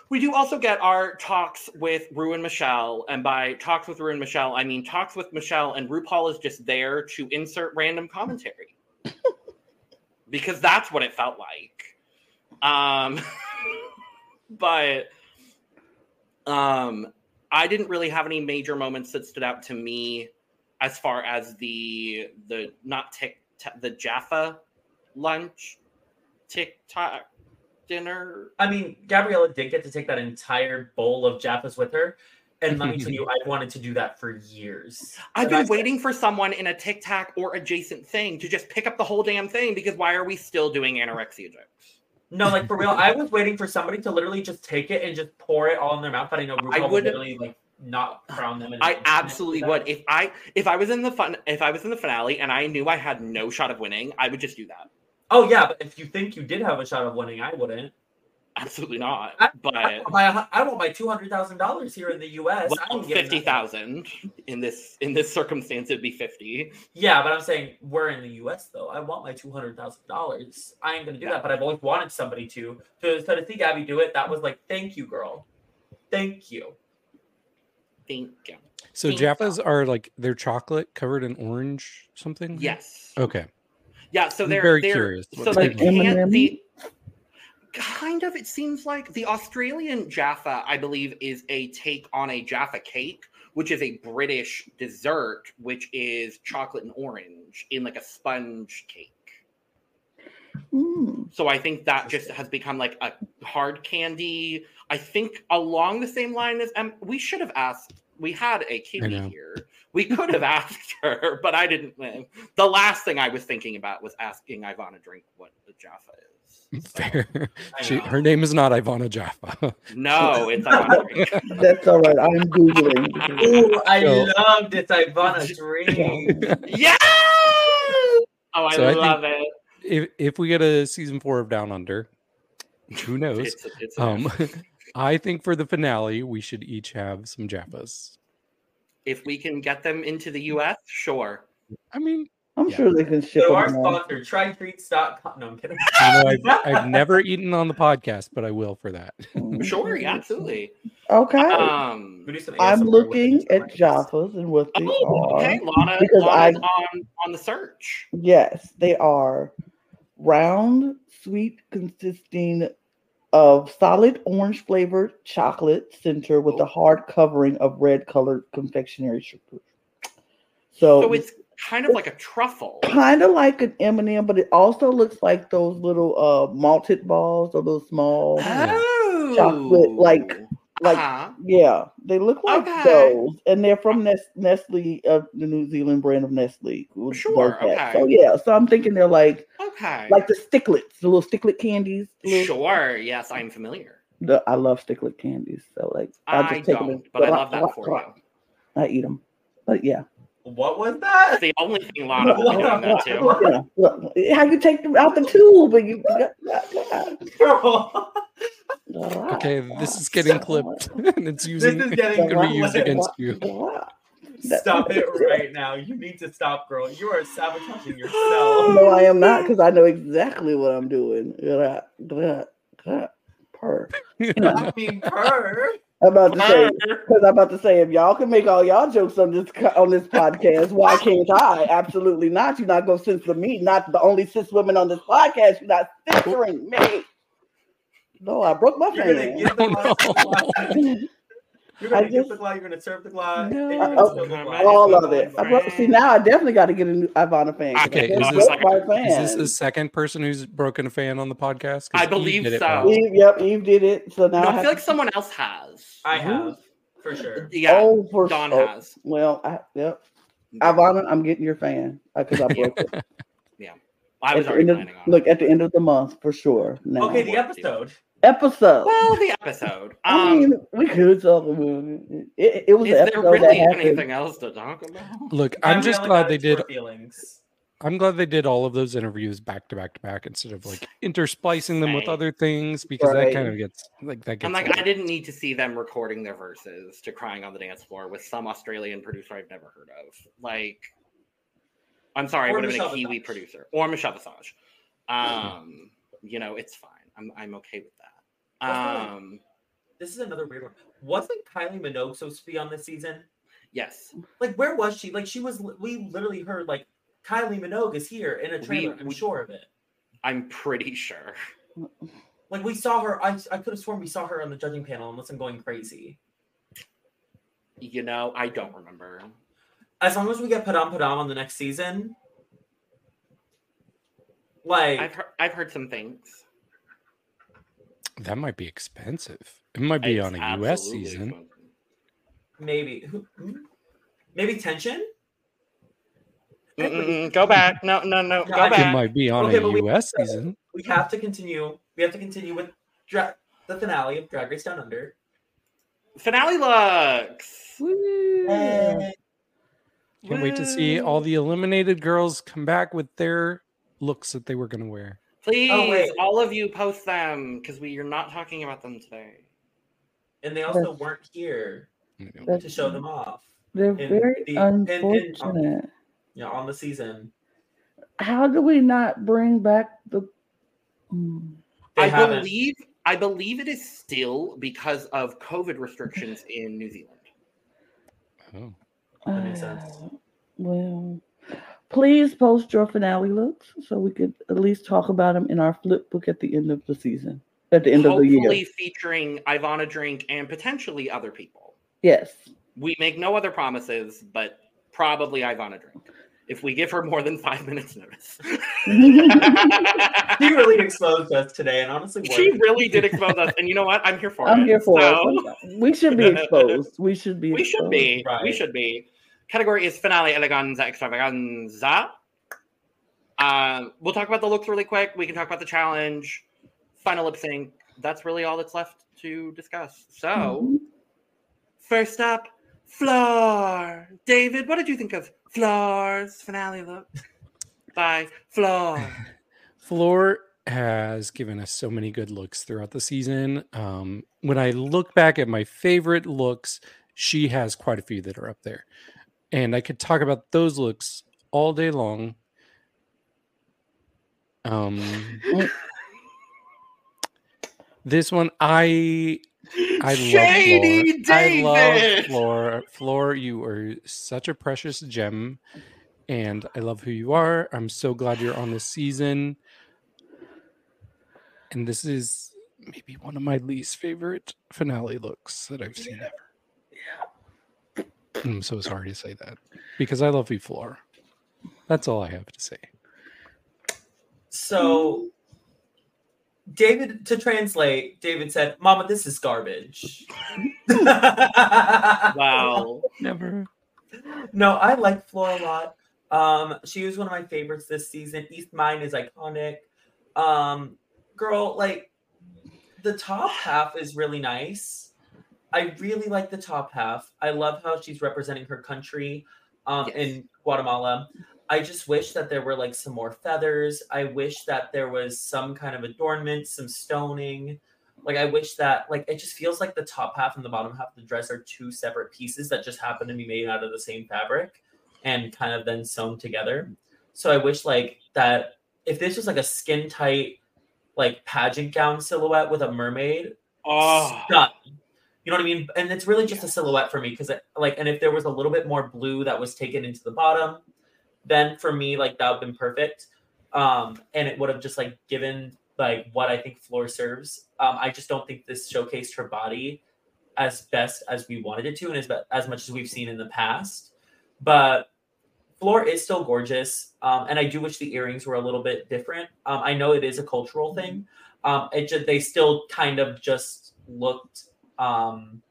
we do also get our talks with Ru and Michelle. And by talks with Ru and Michelle, I mean talks with Michelle, and RuPaul is just there to insert random commentary. because that's what it felt like. Um but um I didn't really have any major moments that stood out to me as far as the the not tick the Jaffa lunch TikTok dinner. I mean, Gabriella did get to take that entire bowl of Jaffas with her, and let me tell you, I wanted to do that for years. I've And been waiting for someone in a TikTok or adjacent thing to just pick up the whole damn thing because why are we still doing anorexia jokes? No, like for real, I was waiting for somebody to literally just take it and just pour it all in their mouth. But I know RuPaul I would would- literally like not crown them. I absolutely would. If I if I was in the fun if I was in the finale and I knew I had no shot of winning, I would just do that. Oh yeah, but if you think you did have a shot of winning, I wouldn't. Absolutely not. I- But I want my, I want my two hundred thousand dollars here in the U.S. I well, ain't giving fifty that- in this in this circumstance, it'd be fifty. Yeah, but I'm saying we're in the U.S. though. I want my two hundred thousand dollars. I ain't gonna do that, but I've always wanted somebody to. To so to see Gabby do it, that was like, thank you, girl. Thank you. Thank you. So Pink Jaffas sauce. are like they're chocolate covered in orange something. Yes. Okay. Yeah, so I'm they're very they're, curious So they the Like can M&M? the kind of it seems like the Australian Jaffa, I believe, is a take on a Jaffa cake, which is a British dessert, which is chocolate and orange in like a sponge cake. Mm. So I think that just has become like a hard candy. I think along the same line as um, we should have asked. We had a Kiwi here. We could have asked her, but I didn't. The last thing I was thinking about was asking Ivanna Drink what the Jaffa is. So, Fair. She, her name is not Ivanna Jaffa. no, it's Ivanna Drink. That's all right. I'm googling. Ooh, I So- love this Ivanna dream. yeah. Oh, I So I love it. if if we get a season four of Down Under, who knows? It's, it's Um, I think for the finale, we should each have some Jaffas. If we can get them into the US, sure. I mean, I'm Yeah. sure they can ship So our them. all. sponsor, trytreats.com. No, I'm kidding. you know, I've, I've never eaten on the podcast, but I will for that. Sure, yeah, absolutely. Okay. Um, We do some I'm looking at podcasts. Jaffas and what they oh, are. okay. Lana, Because Lana's I- on, on the search. Yes, they are round, sweet, consisting of solid orange flavored chocolate center with a Oh. hard covering of red colored confectionery sugar. So, So it's kind of like a truffle. kind of like an M&M, but it also looks like those little uh malted balls or those small Oh, chocolate, like- like uh-huh. yeah, they look like Okay. those, and they're from Nes- Nestle, uh, the New Zealand brand of Nestle. Sure, okay. So yeah, so I'm thinking they're like okay. like the Sixlets, the little Sixlet candies. little- sure, yes, I'm familiar. the- I love Sixlet candies. So like I, just take 'em don't, and- but I love that for you. I eat them, but yeah, What was that? That's the only thing Lana was doing that too. yeah. Look, how you take them out the tube but you got, Girl, Okay, this is getting clipped and it's using this is getting gonna be used against you. Stop it right now. You need to stop, girl. You are sabotaging yourself. No, I am not because I know exactly what I'm doing. Purr. I mean, her. I'm about to say because I'm about to say if y'all can make all y'all jokes on this on this podcast, why can't I? Absolutely not. You're not gonna censor me. Not the only cis women on this podcast. You're not censoring me. No, I broke my You're gonna fan. give the Oh, the. You're I gonna give just- the glass. You're gonna serve the glass. No. and you're gonna spill the glass. All of it. I'm see now, I definitely got to get a new Ivanna fan. 'cause I Okay, is this- broke my Is this the second person who's broken a fan on the podcast? I believe did it so. once. Eve, yep, Eve did it. So now No, I I feel like to- someone else has. I have, for sure. Uh, yeah, Oh, for Dawn oh, has. Well, I, yep. Ivanna, I'm getting your fan uh, because I broke it. Yeah, I was At already of- planning on. Look at the end of the month for sure. Now. Okay, the episode. Episode. Well, the episode. I Um, mean, we could talk about it. It, it was is the there episode that really anything else to talk about? Look, And I'm just only glad they did. Feelings. I'm glad they did all of those interviews back to back to back instead of like intersplicing them with other things because Right. that kind of gets like that gets. I'm like, old. I didn't need to see them recording their verses to "Crying on the Dance Floor" with some Australian producer I've never heard of. Like, I'm sorry, it Or would have been a Kiwi Visage. producer or Michelle Visage. Um, you know, it's fine. I'm I'm okay with that. That's fine. Um, This is another weird one. Wasn't Kylie Minogue supposed to be on this season? yes, Like, where was she? Like, she was. We literally heard like Kylie Minogue is here in a trailer. I'm we- sure of it. I'm pretty sure. Like, we saw her. I I could have sworn we saw her on the judging panel, unless I'm going crazy. You know, I don't remember. As long as we get Padam Padam on the next season, like I've heard I've heard some things. That might be expensive. It might be It's on a U.S. season. expensive. maybe hmm? maybe tension. Mm-mm-mm, Go back. No, no, no. No, Go I- It back. might be on Okay, a but we- U.S. season. We have to continue. We have to continue with dra- the finale of Drag Race Down Under. Finale looks. And Can't wait to see all the eliminated girls come back with their looks that they were going to wear. Please, Oh, all of you post them because we are not talking about them today. and they also That's- weren't here That's- to show them off. They're in very the- in- in- unfortunate. You know, on the season. How do we not bring back the? They I haven't. believe I believe it is still because of COVID restrictions in New Zealand. Oh. That makes sense. Uh, well, please post your finale looks so we could at least talk about them in our flip book at the end of the season, at the end of the year. Hopefully year. featuring Ivanna Drink and potentially other people. Yes. We make no other promises, but probably Ivanna Drink. If we give her more than five minutes notice. She really exposed us today, and honestly, she worked. really did expose us. And you know what? I'm here for it. I'm here for So- it. We should be exposed. We should be. We should exposed. be. We should be. Category is finale eleganza extravaganza. Um, we'll talk about the looks really quick. We can talk about the challenge, final lip sync. That's really all that's left to discuss. So, Mhm. first up, Flor. David, what did you think of Flor's finale look? By Flor. Flor has given us so many good looks throughout the season. Um, when I look back at my favorite looks, she has quite a few that are up there. And I could talk about those looks all day long. Um, this one, I I Shady love Flor. I love David! Flor. Flor, you are such a precious gem, and I love who you are. I'm so glad you're on this season. And this is maybe one of my least favorite finale looks that I've seen ever. I'm so sorry to say that because I love you, Flor. That's all I have to say. So, David, to translate, David said, Mama, this is garbage. Wow. Never. No, I like Flor a lot. Um, she was one of my favorites this season. East Mine is iconic. Um, girl, like the top half is really nice. I really like the top half. I love how she's representing her country um, Yes. in Guatemala. I just wish that there were like some more feathers. I wish that there was some kind of adornment, some stoning. Like I wish that like it just feels like the top half and the bottom half of the dress are two separate pieces that just happen to be made out of the same fabric and kind of then sewn together. So I wish like that if this was like a skin tight like pageant gown silhouette with a mermaid, Oh, done. You know what I mean? And it's really just a silhouette for me because like, and if there was a little bit more blue that was taken into the bottom, then for me like that would have been perfect. Um, and it would have just like given like what I think Flor serves. Um, I just don't think this showcased her body as best as we wanted it to, and as as much as we've seen in the past. But Flor is still gorgeous, um, and I do wish the earrings were a little bit different. Um, I know it is a cultural thing. Um, it just they still kind of just looked. Um,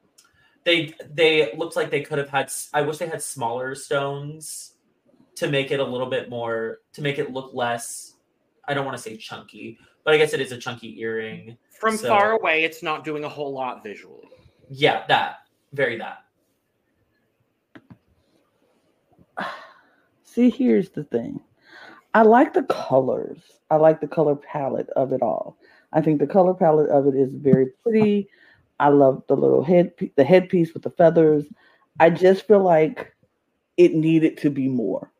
they they looked like they could have had. I wish they had smaller stones to make it a little bit more to make it look less. I don't want to say chunky, but I guess it is a chunky earring. from So- far away, it's not doing a whole lot visually. Yeah, that very that. See, here's the thing. I like the colors. I like the color palette of it all. I think the color palette of it is very pretty. I love the little head, the headpiece with the feathers. I just feel like it needed to be more.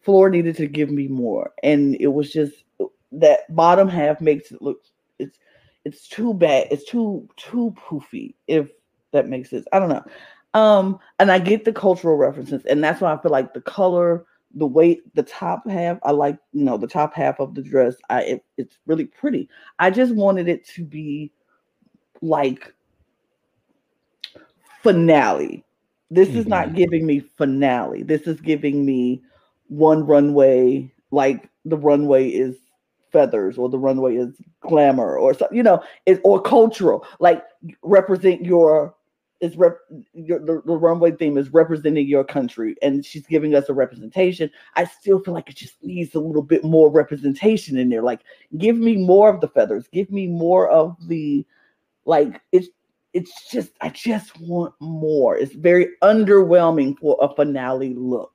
Flor needed to give me more, and it was just that bottom half makes it look. It's it's too bad. It's too too poofy. If that makes sense, I don't know. Um, and I get the cultural references, and that's why I feel like the color the weight the top half i like you know the top half of the dress i it, it's really pretty i just wanted it to be like finale. This is not Mhm. giving me finale. This is giving me one runway like the runway is feathers or the runway is glamour or something you know it or cultural like represent your is rep your the, the runway theme is representing your country and she's giving us a representation. I still feel like it just needs a little bit more representation in there. Like give me more of the feathers. Give me more of the like it's it's just i just want more. It's very underwhelming for a finale look.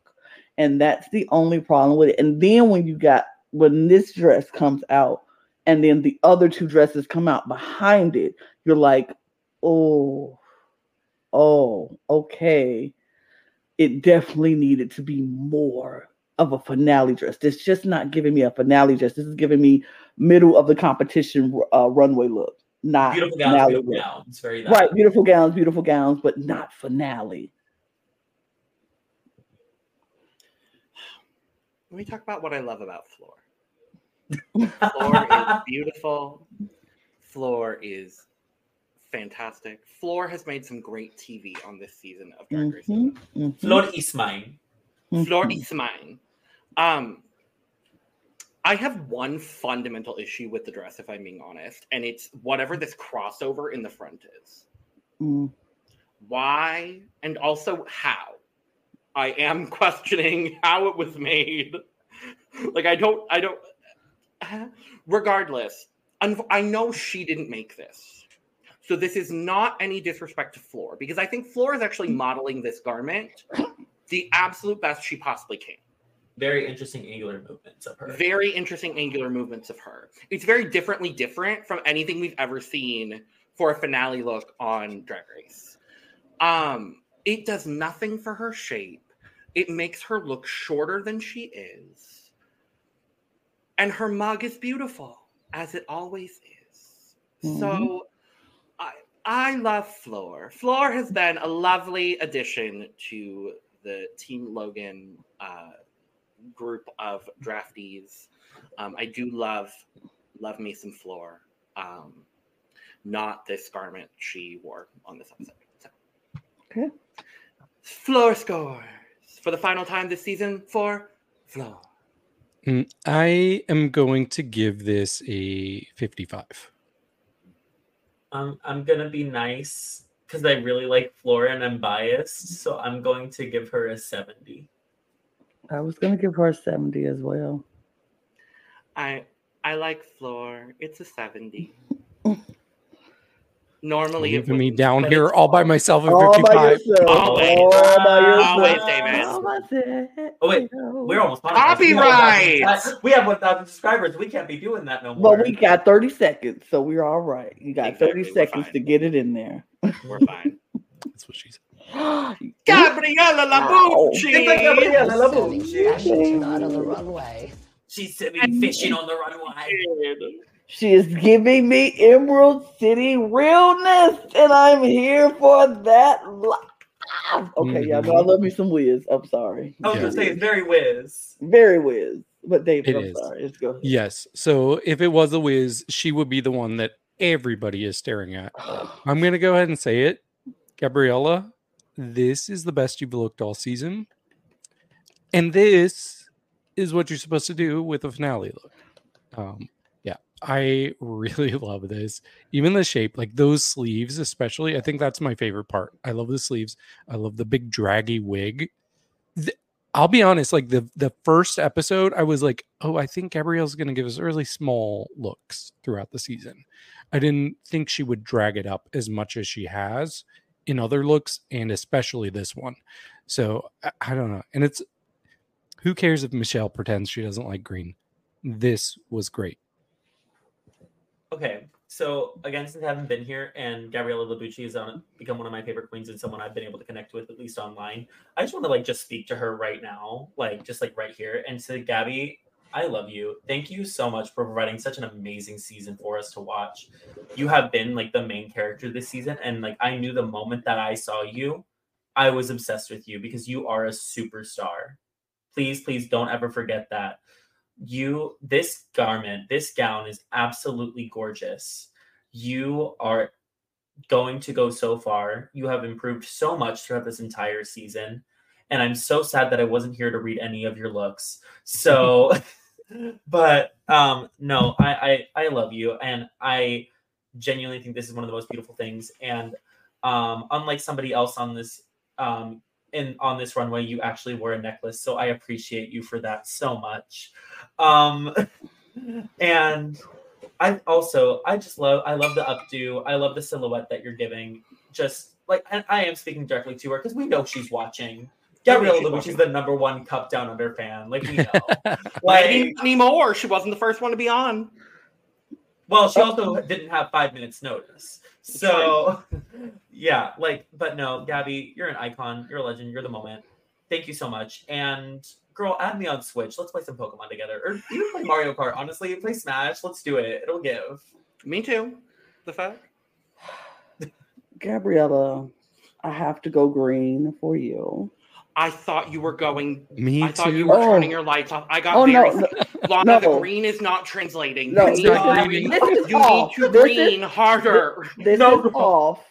And that's the only problem with it. And then when you got when this dress comes out and then the other two dresses come out behind it you're like oh oh, okay, it definitely needed to be more of a finale dress. It's just not giving me a finale dress. This is giving me middle of the competition uh, runway look, not Beautiful gowns, finale beautiful look. gowns. Very that. Right, beautiful gowns, beautiful gowns, but not finale. Let me talk about what I love about Flor. Flor is beautiful. Flor is fantastic. Flor has made some great TV on this season of Drag Race. Mhm, mhm, Flor is mine. Flor mhm. is mine. Um, I have one fundamental issue with the dress, if I'm being honest, and it's whatever this crossover in the front is. Mm. Why and also how? I am questioning how it was made. Like I don't, I don't. Regardless, I know she didn't make this, so this is not any disrespect to Flor because I think Flor is actually modeling this garment the absolute best she possibly can. Very interesting angular movements of her. Very interesting angular movements of her. It's very differently different from anything we've ever seen for a finale look on Drag Race. Um, it does nothing for her shape. It makes her look shorter than she is. And her mug is beautiful, as it always is. Mhm. So I I love Flor. Flor has been a lovely addition to the Team Logan uh, group of draftees. Um, I do love love me some Flor. Um, not this garment she wore on this episode. So. Okay. Flor scores for the final time this season for Flor. Mm, I am going to give this a 55. Um, I'm gonna be nice because I really like Flora and I'm biased, so I'm going to give her a 70. I was gonna give her a 70 as well. I I like Flor. It's a 70. Normally, it Leaving me down here all by myself at All by 55. Always. All by yourself. Always, David. All by yourself. Oh, wait, We're almost. Copyright! We have 1,000 We have 1,000 subscribers. We can't be doing that no more. But we got 30 seconds, so we're all right. You got Exactly, 30 we're seconds fine. to get it in there. We're fine. That's what she said. Gabriella It's like Gabriella Labucci. Labucci. Fashion tonight on the runway. She's sitting fishing on the runway. She is giving me Emerald City realness, and I'm here for that. Li- okay, y'all know I mm-hmm. love me some Wiz. I'm sorry. I was Yeah. gonna say it's very whiz. Very Wiz. But David, It I'm is. sorry. Let's go. ahead. Yes. So if it was a whiz, she would be the one that everybody is staring at. I'm going to go ahead and say it. Gabriella, this is the best you've looked all season. And this is what you're supposed to do with a finale look. Um, yeah, I really love this. Even the shape, like those sleeves, especially. I think that's my favorite part. I love the sleeves. I love the big draggy wig. Th- I'll be honest, like the the first episode, I was like, oh, I think Gabrielle's gonna give us really small looks throughout the season. I didn't think she would drag it up as much as she has in other looks, and especially this one. So I, I don't know. And it's who cares if Michelle pretends she doesn't like green? This was great. Okay, so again, since I haven't been here, and Gabriella Labucci has on, become one of my favorite queens and someone I've been able to connect with at least online. I just want to like just speak to her right now, like just like right here, and say, Gabby, I love you. Thank you so much for providing such an amazing season for us to watch. You have been like the main character this season, and like I knew the moment that I saw you, I was obsessed with you because you are a superstar. Please, please don't ever forget that you this garment this gown is absolutely gorgeous you are going to go so far you have improved so much throughout this entire season and i'm so sad that i wasn't here to read any of your looks so but um no I, I i love you and i genuinely think this is one of the most beautiful things and um unlike somebody else on this um in on this runway you actually wore a necklace so i appreciate you for that so much. Um and i also i just love i love the updo i love the silhouette that you're giving just like and i am speaking directly to her because we know she's watching gabriella she's Lewis watching. is the number one cup down under fan like we know Like, like anymore. She wasn't the first one to be on. well she oh. also didn't have five minutes notice so yeah like but no gabby you're an icon you're a legend you're the moment thank you so much and girl add me on switch let's play some pokemon together or even play mario kart honestly play smash let's do it it'll give Me too. The fuck? Gabriella, I have to go green for you. I thought you were going. Me I thought you too. were Oh. turning your lights off. I got Oh very. no, no, Lana, the green is not translating. no, you this need, is, not green. this is you off. need to This is- green harder. This No, is off.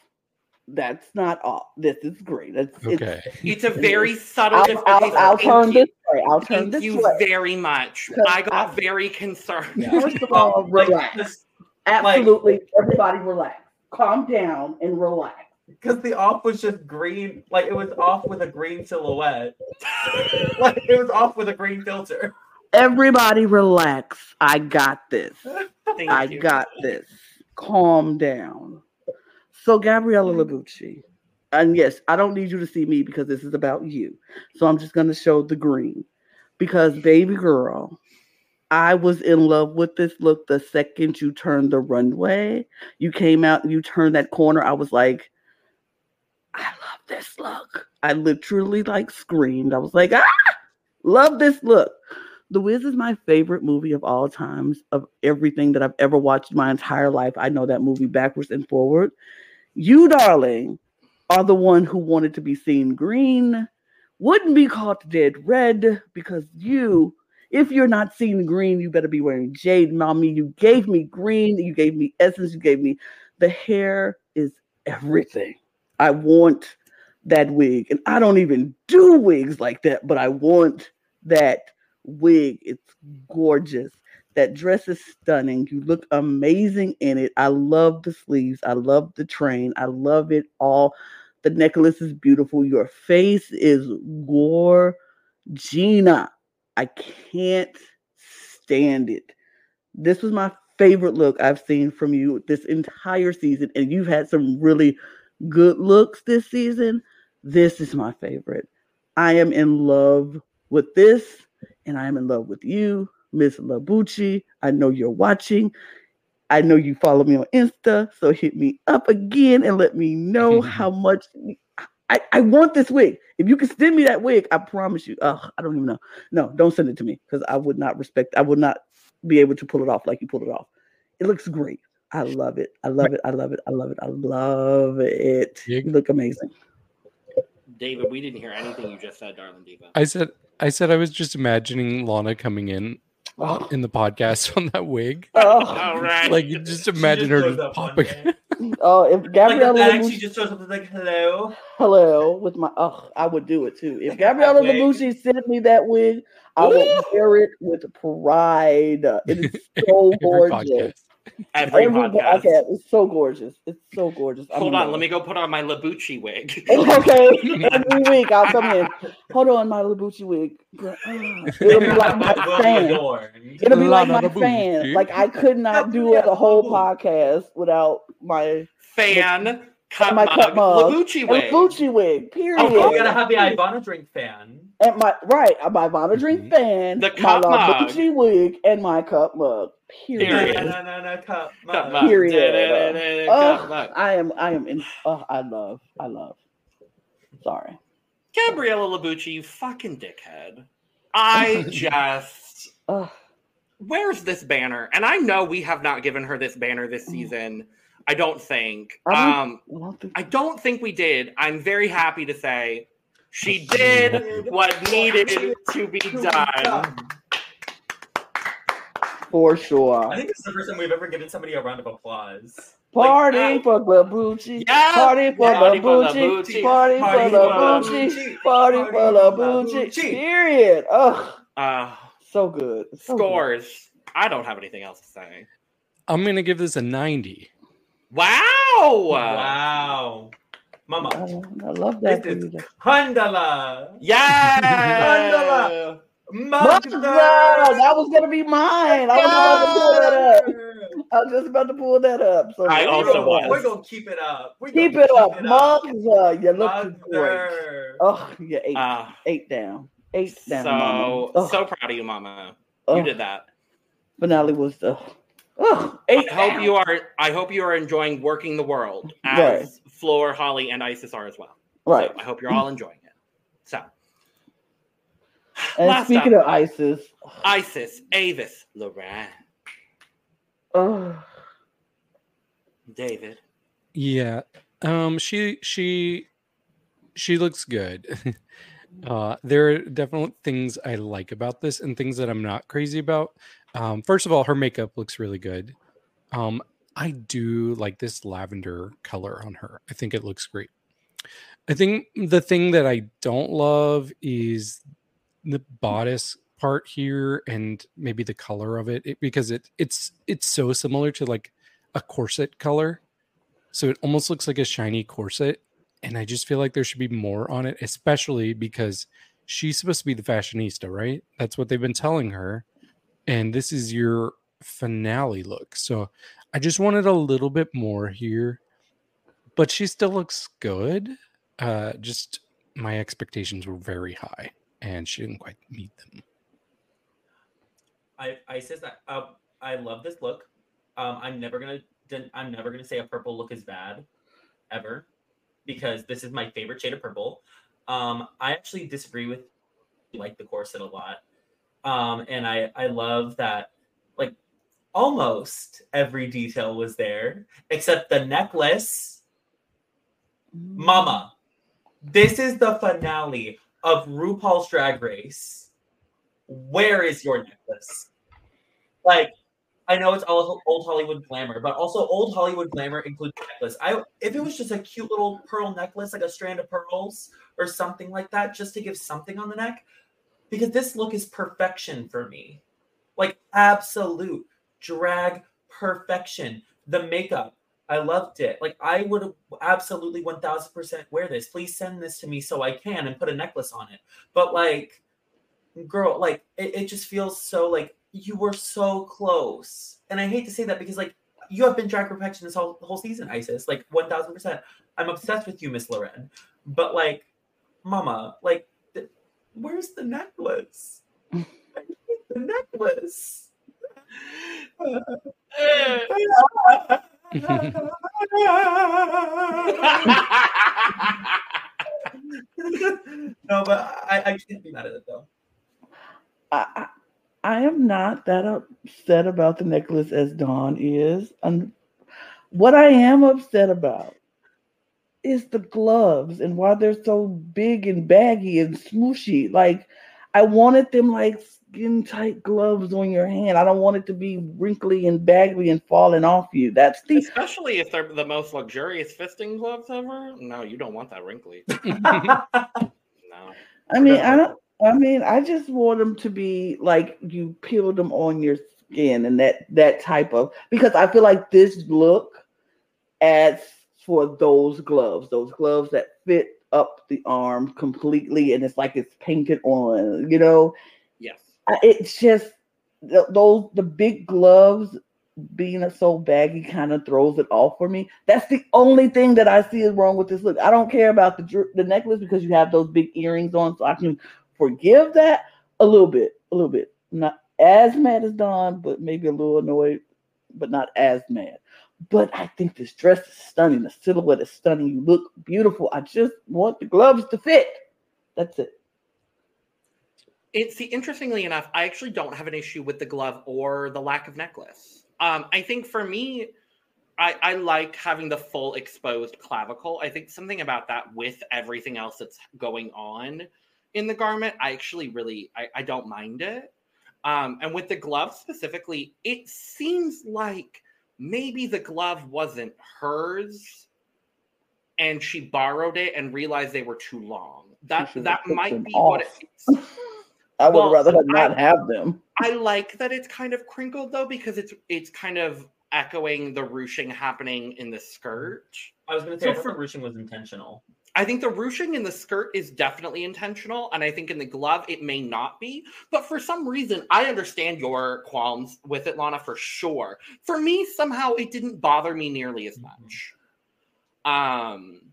That's not off. This is green. It's, it's- Okay. It's a very subtle I'll, difference. I'll, I'll Thank turn you. this way. I'll turn Thank this you way. very much. I got I- very concerned. First of all, relax. this Absolutely, everybody relax. Calm down and relax. Because the off was just green like it was off with a green silhouette like it was off with a green filter Everybody relax. I got this. Thank I you. got this. Calm down. So, Gabriella Labucci, and yes, I don't need you to see me because this is about you. So, I'm just going to show the green because baby girl, I was in love with this look the second you turned the runway. You came out and you turned that corner. I was like, I love this look. I literally like screamed. I was like, ah, love this look. The Wiz is my favorite movie of all times, of everything that I've ever watched my entire life. I know that movie backwards and forward. You, darling, are the one who wanted to be seen green, wouldn't be caught dead red because you, if you're not seen green, you better be wearing jade, mommy. You gave me green, you gave me essence, you gave me the hair is everything. I want that wig, and I don't even do wigs like that, but I want that wig. It's gorgeous. That dress is stunning. You look amazing in it. I love the sleeves. I love the train. I love it all. The necklace is beautiful. Your face is gorgina. I can't stand it. This was my favorite look I've seen from you this entire season, and you've had some really good looks this season. This is my favorite. I am in love with this, and I am in love with you, Miss Labucci. I know you're watching. I know you follow me on Insta, so hit me up again and let me know how much I, I want this wig. If you can send me that wig, I promise you. Oh, I don't even know. No, don't send it to me because I would not respect. I would not be able to pull it off like you pulled it off. It looks great. I love it. I love it. I love it. I love it. I love it. You look amazing. David, we didn't hear anything you just said, darling diva. I said I said I was just imagining Lana coming in Oh, in the podcast on that wig. oh, All right. Like you just She imagine her just popping. day. oh, if Like Gabriella the bag, she just shows up and like, hello. hello with my oh, I would do it too. If Gabriella wig. Labucci sent me that wig, I would wear it with pride. It is so gorgeous. podcast. Every Every podcast. podcast. It's so gorgeous. It's so gorgeous. I'm Hold on, let me go put on my Labucci wig. Okay, every week I'll come in. Hold on, my Labucci wig. Uh, It'll be like my fan. It'll be like my fan. Like I could not do a whole podcast without my Fan, cup my mug, cup mug, Labucci wig. Labucci wig. Period. Oh, You gotta have the Ivanna drink fan. and my right, my Ivanna drink Mhm. fan, The my cup mug. Labucci wig, and my cup mug. Period. No, no, no, no, cup. Cup mug. mug. Period. Oh. I am. I am in. Oh, I love. I love. Sorry. Gabriella Labucci, you fucking dickhead. I just. Oh, Where's this banner? And I know we have not given her this banner this season. I don't think. Um, I don't think- I don't think we did. I'm very happy to say she did what needed to be done. For sure. I think this is the first time we've ever given somebody a round of applause. Party Like, for Labucci. Yeah. Party for Party for Labucci. Labucci. Party for Party Labucci. Labucci. Party Party for for Labucci. Labucci. Period. Oh, Uh, so good. So good. scores. I don't have anything else to say. I'm gonna give this a 90. Wow. Wow. Mama. I, I love that. This for is you. Kandala. Yeah. Magda! That was gonna be mine. I was about to pull that up. I was just about to pull that up. So I also go. was. We're gonna keep it up. We're Keep gonna it up, Magda. You look Magda. great. Oh, you eight, Uh, eight down, eight down. so Oh, so proud of you, Mama. oh, You did that. Finale was the. Oh, eight I hope down. you are. I hope you are enjoying working the world as Right. Flor, Holly, and Isis are as well. right. So I hope you're all enjoying it. So And last speaking up, of ISIS, Isis, Avis, Loren, oh, David. Yeah. Um she she she looks good. uh there are definitely things I like about this and things that I'm not crazy about. Um first of all, her makeup looks really good. Um I do like this lavender color on her. I think it looks great. I think the thing that I don't love is the bodice part here and maybe the color of it, it because it it's it's so similar to like a corset color so it almost looks like a shiny corset. And I just feel like there should be more on it, especially because she's supposed to be the fashionista, right? That's what they've been telling her. And this is your finale look. So I just wanted a little bit more here. But she still looks good. Uh just my expectations were very high and she didn't quite meet them. I Isis, I, uh, I love this look. Um, I'm never gonna I'm never gonna say a purple look is bad, ever, because this is my favorite shade of purple. Um, I actually disagree with like the corset a lot, um, and I I love that like almost every detail was there except the necklace. Mama, this is the finale of RuPaul's Drag Race. Where is your necklace? Like, I know it's all old Hollywood glamour, but also old Hollywood glamour includes necklace. I if it was just a cute little pearl necklace, like a strand of pearls or something like that, just to give something on the neck, because this look is perfection for me. Like absolute drag perfection. The makeup, I loved it. Like I would absolutely 1000% wear this. Please send this to me so I can and put a necklace on it. But like girl, like it, it just feels so like you were so close. And I hate to say that because like you have been drag perfection this whole whole season, Isis. Like 1000%. I'm obsessed with you, Miss Loren. But like mama, like th- where's the necklace? I need the necklace. no, but I, I can't be mad at it though. I, I am not that upset about the necklace as Dawn is. And what I am upset about is the gloves and why they're so big and baggy and smooshy. Like I wanted them like skin tight gloves on your hand. I don't want it to be wrinkly and baggy and falling off you. That's the Especially if they're the most luxurious fisting gloves ever. No, you don't want that wrinkly. No. I mean, I don't. I mean, I just want them to be like you peel them on your skin and that that type of because I feel like this look adds for those gloves, those gloves that fit up the arm completely, and it's like it's painted on. You know, Yes. I- it's just th- those the big gloves being so baggy kind of throws it off for me. That's the only thing that I see is wrong with this look. I don't care about the the necklace because you have those big earrings on, so I can forgive that a little bit, a little bit. Not as mad as Dawn, but maybe a little annoyed, but not as mad. But I think this dress is stunning. The silhouette is stunning. You look beautiful. I just want the gloves to fit. That's it. It's see, interestingly enough, I actually don't have an issue with the glove or the lack of necklace. Um, I think for me, I, I like having the full exposed clavicle. I think something about that with everything else that's going on in the garment, I actually really I, I don't mind it. Um, and with the glove specifically, it seems like maybe the glove wasn't hers and she borrowed it and realized they were too long. That that might be what it off. is. I would Well, rather I- not have them. I like that it's kind of crinkled though because it's it's kind of echoing the ruching happening in the skirt. I was gonna say So I thought for- the ruching was intentional. I think the ruching in the skirt is definitely intentional, and I think in the glove it may not be. But for some reason, I understand your qualms with it, Lana, for sure. For me, somehow it didn't bother me nearly as much. Um,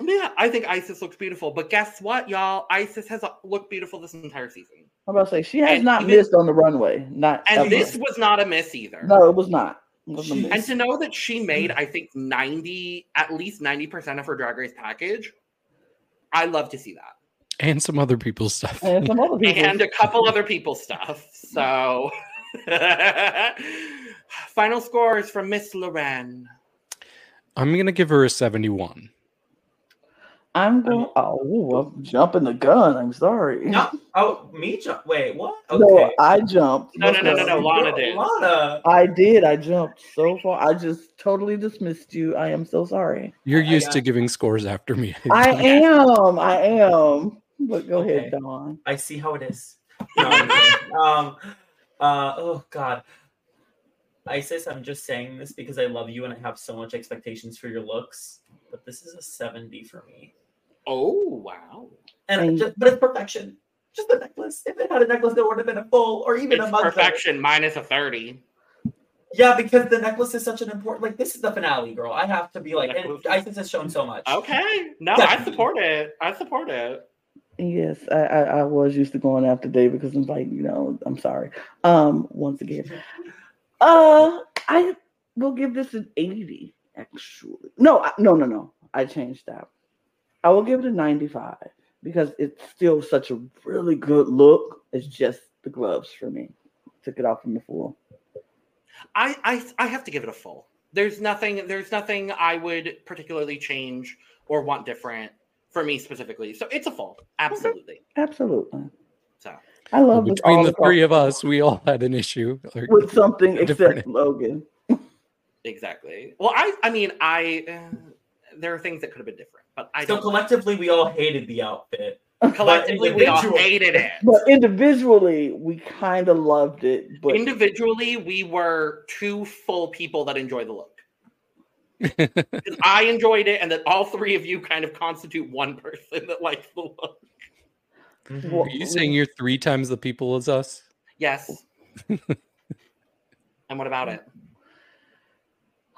yeah, I think Isis looks beautiful, but guess what, y'all? Isis has uh, looked beautiful this entire season, I'm about to say she has And not even- missed on the runway. Not and ever. this was not a miss either. no, it was not. It wasn't She- And to know that she made, I think, 90, at least 90% of her drag race package, I love to see that. and some other people's stuff. And some other people. And a couple other people's stuff. So, final scores from Miss Loren. I'm gonna give her a 71. I'm going. Oh, ooh, I'm jumping the gun. I'm sorry. No, oh me jump. Wait, what? No, I jumped. No, no, no, no, no. Lana did. Lana. I did. I jumped so far. I just totally dismissed you. I am so sorry. You're used got- to giving scores after me. I am. I am. But go Okay. ahead, Dawn. I see how it is. No, um, uh, oh God, Isis, I'm just saying this because I love you and I have so much expectations for your looks. But this is a 70 for me, Oh, wow. and Thank just, but it's perfection. Just the necklace. If it had a necklace, there would have been a full or even It's a mug. perfection minus a 30. Yeah, because the necklace is such an important. Like this is the finale, girl. I have to be like, and Necklace. Isis has shown so much. Okay. No, I support it. I support it. Yes, I, I, I was used to going after David because I'm like, you know, I'm sorry. Um, once again, uh, I will give this an 80. Actually, no, I- no, no, no. I changed that. I will give it a 95 because it's still such a really good look. It's just the gloves for me. Took it off from the floor. I, I I have to give it a full. There's nothing there's nothing I would particularly change or want different for me specifically. So it's a full. Absolutely. Absolutely. So I love this Between the three of us, we all had an issue. Like, with something Different. except Logan. exactly. Well, I I mean I uh, there are things that could have been different, but I So don't collectively, we all hated the outfit. collectively we all hated it. But individually, we kind of loved it. But Individually, we were two full people that enjoy the look. I enjoyed it, and that all three of you kind of constitute one person that likes the look. Mm-hmm. Well, Are you saying you're three times the people as us? Yes. and what about it?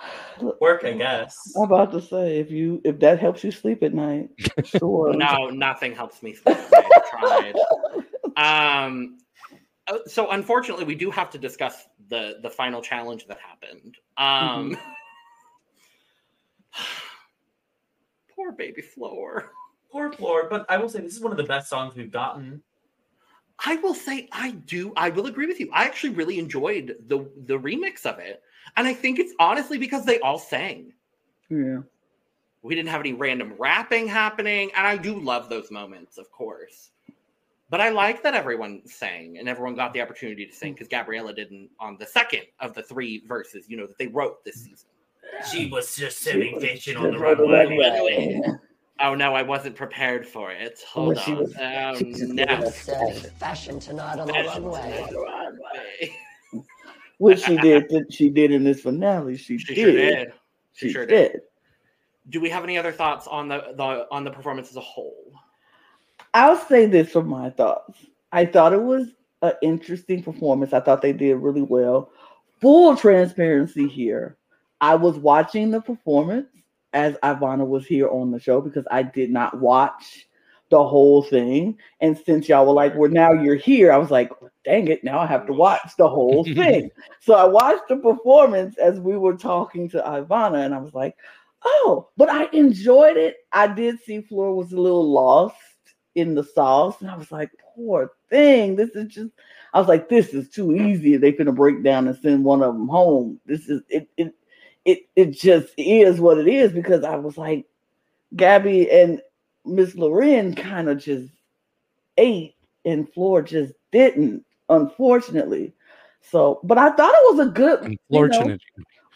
Work, I guess. I'm about to say if you if that helps you sleep at night, sure. No, nothing helps me sleep. I tried. Um, uh, so unfortunately, we do have to discuss the the final challenge that happened. Um, poor baby Flor. Poor Flor, but I will say this is one of the best songs we've gotten. I will say I do. I will agree with you. I actually really enjoyed the the remix of it, and I think it's honestly because they all sang. Yeah. We didn't have any random rapping happening, and I do love those moments, of course. But I like that everyone sang and everyone got the opportunity to sing because Gabriella didn't on the second of the three verses, you know, that they wrote this season. She was just sitting fishing on the runway. Oh no, I wasn't prepared for it. Hold Well, she on. was- Oh, she just no. did It's uh, fashion tonight on the runway. Which she did. She did in this finale. She, She did. sure did. She She sure did. did. Do we have any other thoughts on the, the on the performance as a whole? I'll say this for my thoughts. I thought it was an interesting performance. I thought they did really well. Full transparency here. I was watching the performance as Ivanna was here on the show because I did not watch the whole thing. And since y'all were like, well, now you're here, I was like, dang it, now I have to watch the whole thing. so I watched the performance as we were talking to Ivanna, and I was like, oh, but I enjoyed it. I did see Flora was a little lost in the sauce, and I was like, poor thing. This is just. I was like, this is too easy. They're gonna break down and send one of them home. This is it. It it it just is what it is because I was like, Gabby and Miss Loren kind of just ate, and Flor just didn't, unfortunately. So, but I thought it was a good, you know, Unfortunate.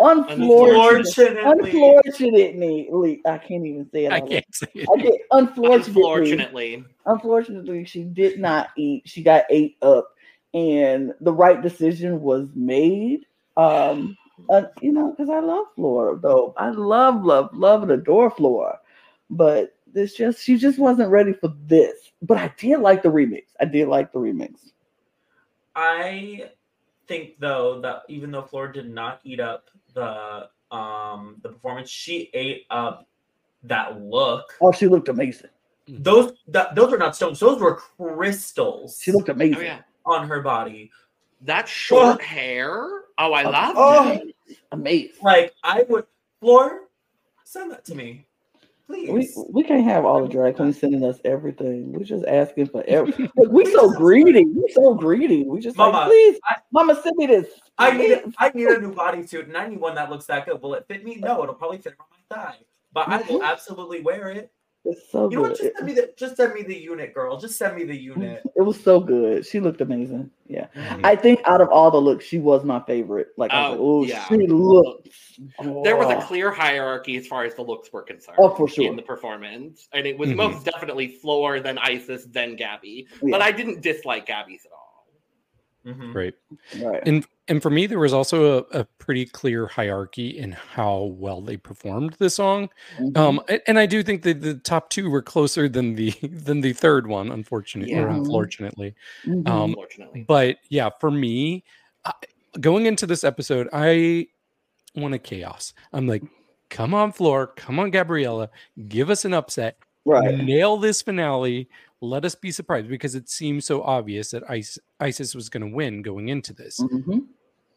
unfortunate, Unfortunately. unfortunately, I can't even say it. I can't say it. I can't, unfortunately, Unfortunately. unfortunately, she did not eat. She got ate up, and the right decision was made. Um, uh, you know, because I love Flora, though. I love, love, love, and adore Flora, but this just she just wasn't ready for this. But I did like the remix. I did like the remix. I think though that even though Flora did not eat up the um the performance, she ate up that look. Oh, she looked amazing. Those that those were not stones; those were crystals She looked amazing. Oh yeah. on her body. That short hair. Oh, I love oh, it. amazing. Like I would, Flora, send that to me, We, please. we can't have all the drag queens sending us everything. We're just asking for everything. we so greedy. We so greedy. We just Mama, like, please, I- Mama, send me this. I need I need a new bodysuit, and I need one that looks that good. Will it fit me? No, it'll probably fit on my thigh, but I will absolutely wear it. It's so You know what? Just send me the just send me the unit, girl. Just send me the unit. It was so good. She looked amazing. Yeah. Mhm. I think out of all the looks, she was my favorite. Like, I was Oh, like, yeah. oh, she looks. There was a oh. clear hierarchy as far as the looks were concerned. Oh, for sure. In the performance. And it was Mhm. most definitely Flor, then Isis, then Gabby. Yeah, But I didn't dislike Gabby's at all. Mhm. Right. right. And and for me, there was also a, a pretty clear hierarchy in how well they performed the song. Um, a- and I do think that the top two were closer than the than the third one, unfortunately or Yeah. unfortunately. Mhm. Um, Unfortunately. but yeah, for me, I, going into this episode, I wanted chaos. I'm like, come on, Flor, come on, Gabriella, give us an upset, right. nail this finale. Let us be surprised because it seems so obvious that Isis was going to win going into this. Mhm.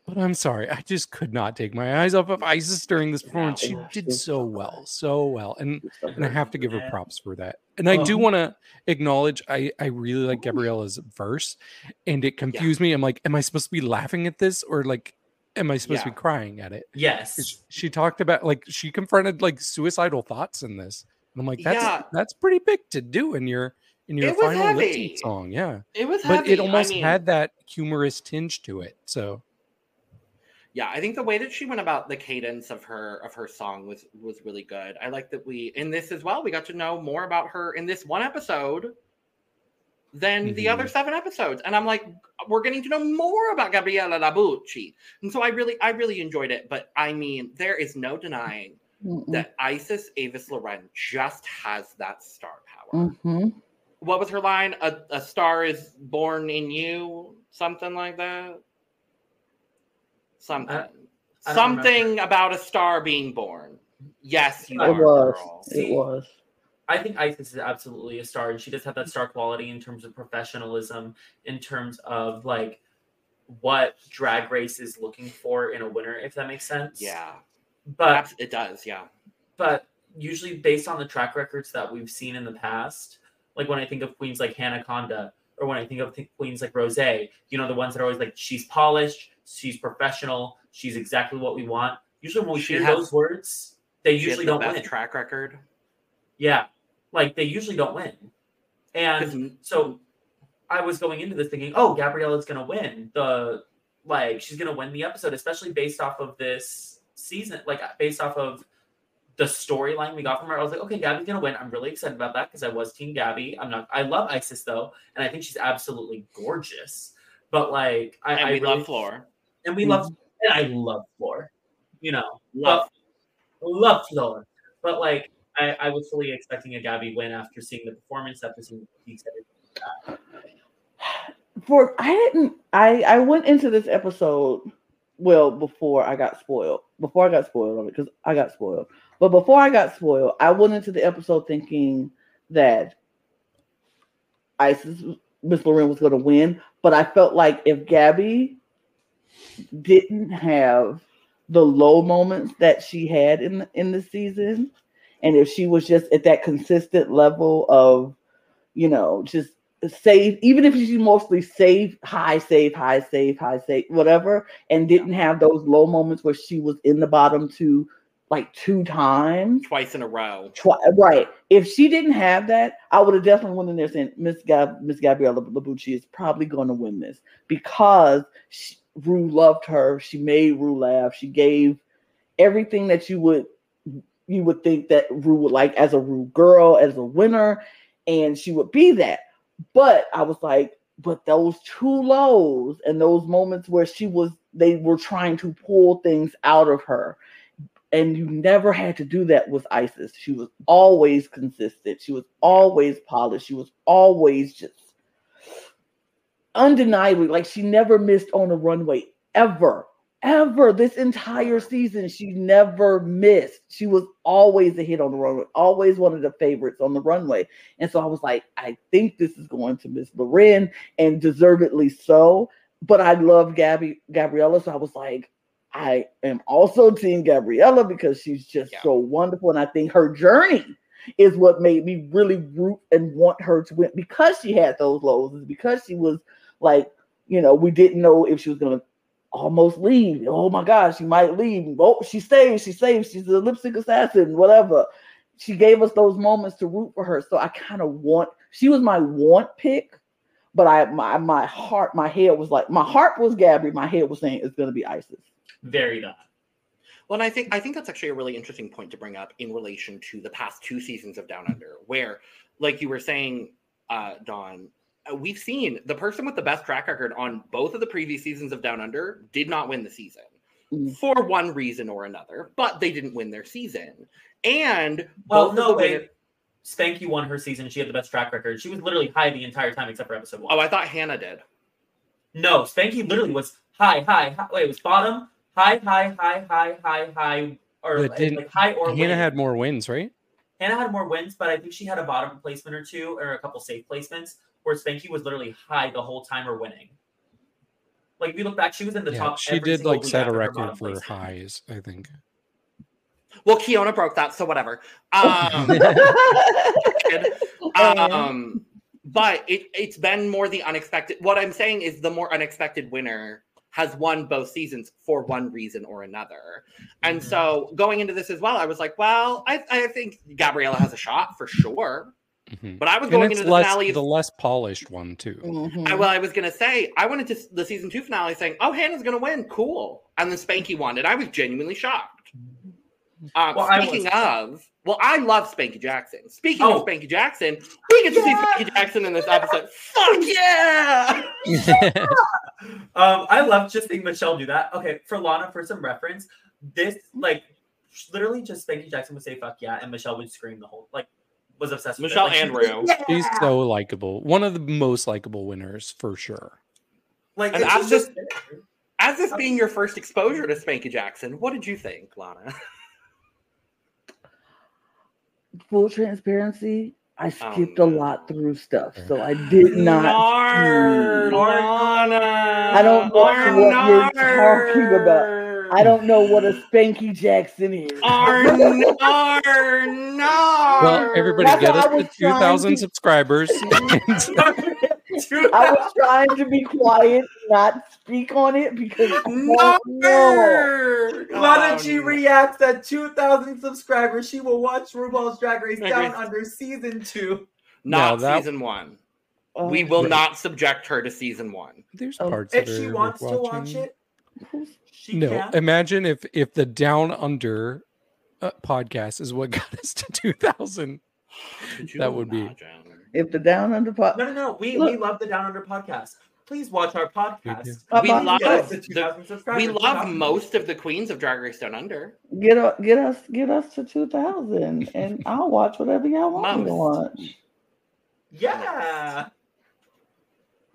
But I'm sorry, I just could not take my eyes off of Isis during this performance. She did so so well, so well, and and I have to give her props for that. And I do Um, want to acknowledge I I really like Gabriella's verse, and it confused me. I'm like, am I supposed to be laughing at this or like, am I supposed to be crying at it? Yes. She talked about like she confronted like suicidal thoughts in this, and I'm like, that's Yeah. that's pretty big to do in your in your final lip heavy. sync song, yeah. It was But heavy. it almost I mean, had that humorous tinge to it. So yeah i think the way that she went about the cadence of her of her song was was really good i like that we in this as well we got to know more about her in this one episode than the other seven episodes and i'm like we're getting to know more about gabriella labucci and so i really i really enjoyed it but i mean there is no denying Mm-mm. that isis avis loren just has that star power Mhm. What was her line? A, a star is born in you something like that? Something I don't something about a star being born. Yes you It It are was. It was. I think Isis is absolutely a star, and she does have that star quality in terms of professionalism, in terms of like what Drag Race is looking for in a winner, if that makes sense. yeah. But Abs- it does yeah. but usually based on the track records that we've seen in the past, like when I think of queens like Hannah Conda, or when I think of th- queens like Rose, you know, the ones that are always like she's polished, she's professional, she's exactly what we want. Usually when we She hear has- those words, they usually the don't win. track record Yeah. Like they usually don't win. And so I was going into this thinking, oh, Gabriella's gonna win. The like she's gonna win the episode, especially based off of this season, like based off of the storyline we got from her. I was like, okay, Gabby's gonna win. I'm really excited about that because I was Team Gabby. I'm not I love Isis though, and I think she's absolutely gorgeous. But like I, and I we really, love Flor And we love and I love Flor. You know. love But love Flor. But like I, I was fully expecting a Gabby win after seeing the performance, after seeing the piece. For I didn't. I I went into this episode well before I got spoiled. Before I got spoiled on it because I got spoiled. But before I got spoiled, I went into the episode thinking that Isis Miss Loren was going to win. But I felt like if Gabby didn't have the low moments that she had in in the season, and if she was just at that consistent level of, you know, just save, even if she's mostly save, high save, high save, high save, whatever, and didn't have those low moments where she was in the bottom two like two times. twice in a row Twi- right. If she didn't have that, I would have definitely went in there saying Miss Gab- Miss Gabriella Labucci is probably going to win this because she, Ru loved her. She made Ru laugh. She gave everything that you would you would think that Ru would like as a Ru girl, as a winner, and she would be that. But I was like, but those two lows and those moments where she was, they were trying to pull things out of her and you never had to do that with Isis. She was always consistent. She was always polished. She was always just undeniably like she never missed on a runway ever. Ever this entire season, she never missed. She was always a hit on the runway, always one of the favorites on the runway. And so I was like, I think this is going to Miss Loren, and deservedly so. But I love Gabby Gabriella, so I was like, I am also Team Gabriella because she's just Yeah. so wonderful. And I think her journey is what made me really root and want her to win because she had those lows, is because she was like, you know, we didn't know if she was gonna almost leave. Oh my God, she might leave. Oh, she stays, she stays, she's a lipstick assassin, whatever. She gave us those moments to root for her. So I kind of want she was my want pick, but I my my heart, my head was like my heart was Gabby, my head was saying it's gonna be Isis. Very that. Well, and I think I think that's actually a really interesting point to bring up in relation to the past two seasons of Down Under, where, like you were saying, uh, Dawn, uh, we've seen the person with the best track record on both of the previous seasons of Down Under did not win the season Mhm. for one reason or another, but they didn't win their season. And Well, both no the way. winner- Spanky won her season. She had the best track record. She was literally high the entire time except for episode one. Oh, I thought Hannah did. No, Spanky literally was high, high, high. Wait, it was bottom, high, high, high, high, high, high, or But like, didn't- like high or Hannah win. had more wins, right? Hannah had more wins, but I think she had a bottom placement or two or a couple safe placements where Spanky was literally high the whole time or winning. Like if you look back, she was in the Yeah, top. she every did like set a record for placement. highs, I think. Well, Kiona broke that, so whatever. Um, um, but it, it's been more the unexpected. What I'm saying is the more unexpected winner has won both seasons for one reason or another. And Mhm. so going into this as well, I was like, well, I, I think Gabriella has a shot for sure. Mhm. But I was And going it's into the less, finale. the less polished one too. Mhm. I, well, I was gonna say I went into the season two finale saying, "Oh, Hannah's gonna win, cool," and then Spanky won, and I was genuinely shocked. Um, Well, speaking was- of, well, I love Spanky Jackson. Speaking Oh. of Spanky Jackson, we get to see Spanky Jackson in this episode. Fuck yeah! Um, I love just seeing Michelle do that. Okay, for Lana, for some reference, this like literally just Spanky Jackson would say "fuck yeah" and Michelle would scream the whole like was obsessed with Michelle it. Like, and was- Ru. She's so likable. One of the most likable winners for sure. like And I'm just As this being your first exposure to Spanky Jackson, what did you think, Lana? Full transparency, I Um, skipped a lot through stuff, so I did not. Nar, see- Lana. I don't know what you're Nar. talking about. I don't know what a Spanky Jackson is. Arn, arn. Well, everybody That's get us to 2,000 to- subscribers. I was trying to be quiet, not speak on it because I don't know. Nar. Lana G Um, reacts at 2,000 subscribers. She will watch RuPaul's Drag Race I Down agree. Under season two. Not No, that- season one. Oh, we will Right. not subject her to season one. There's Oh, parts If that she are wants to watch it, she no, can. imagine if if the Down Under uh, podcast is what got us to 2,000. That would be- imagine? If the down under pot, No, no, no. We, Look. we love the Down Under podcast. Please watch our podcast. We about love Get us you? to 2,000 subscribers. We love most of the queens of Drag Race Down Under. get us, get us, get us to two thousand, and I'll watch whatever y'all want me to watch. Yeah.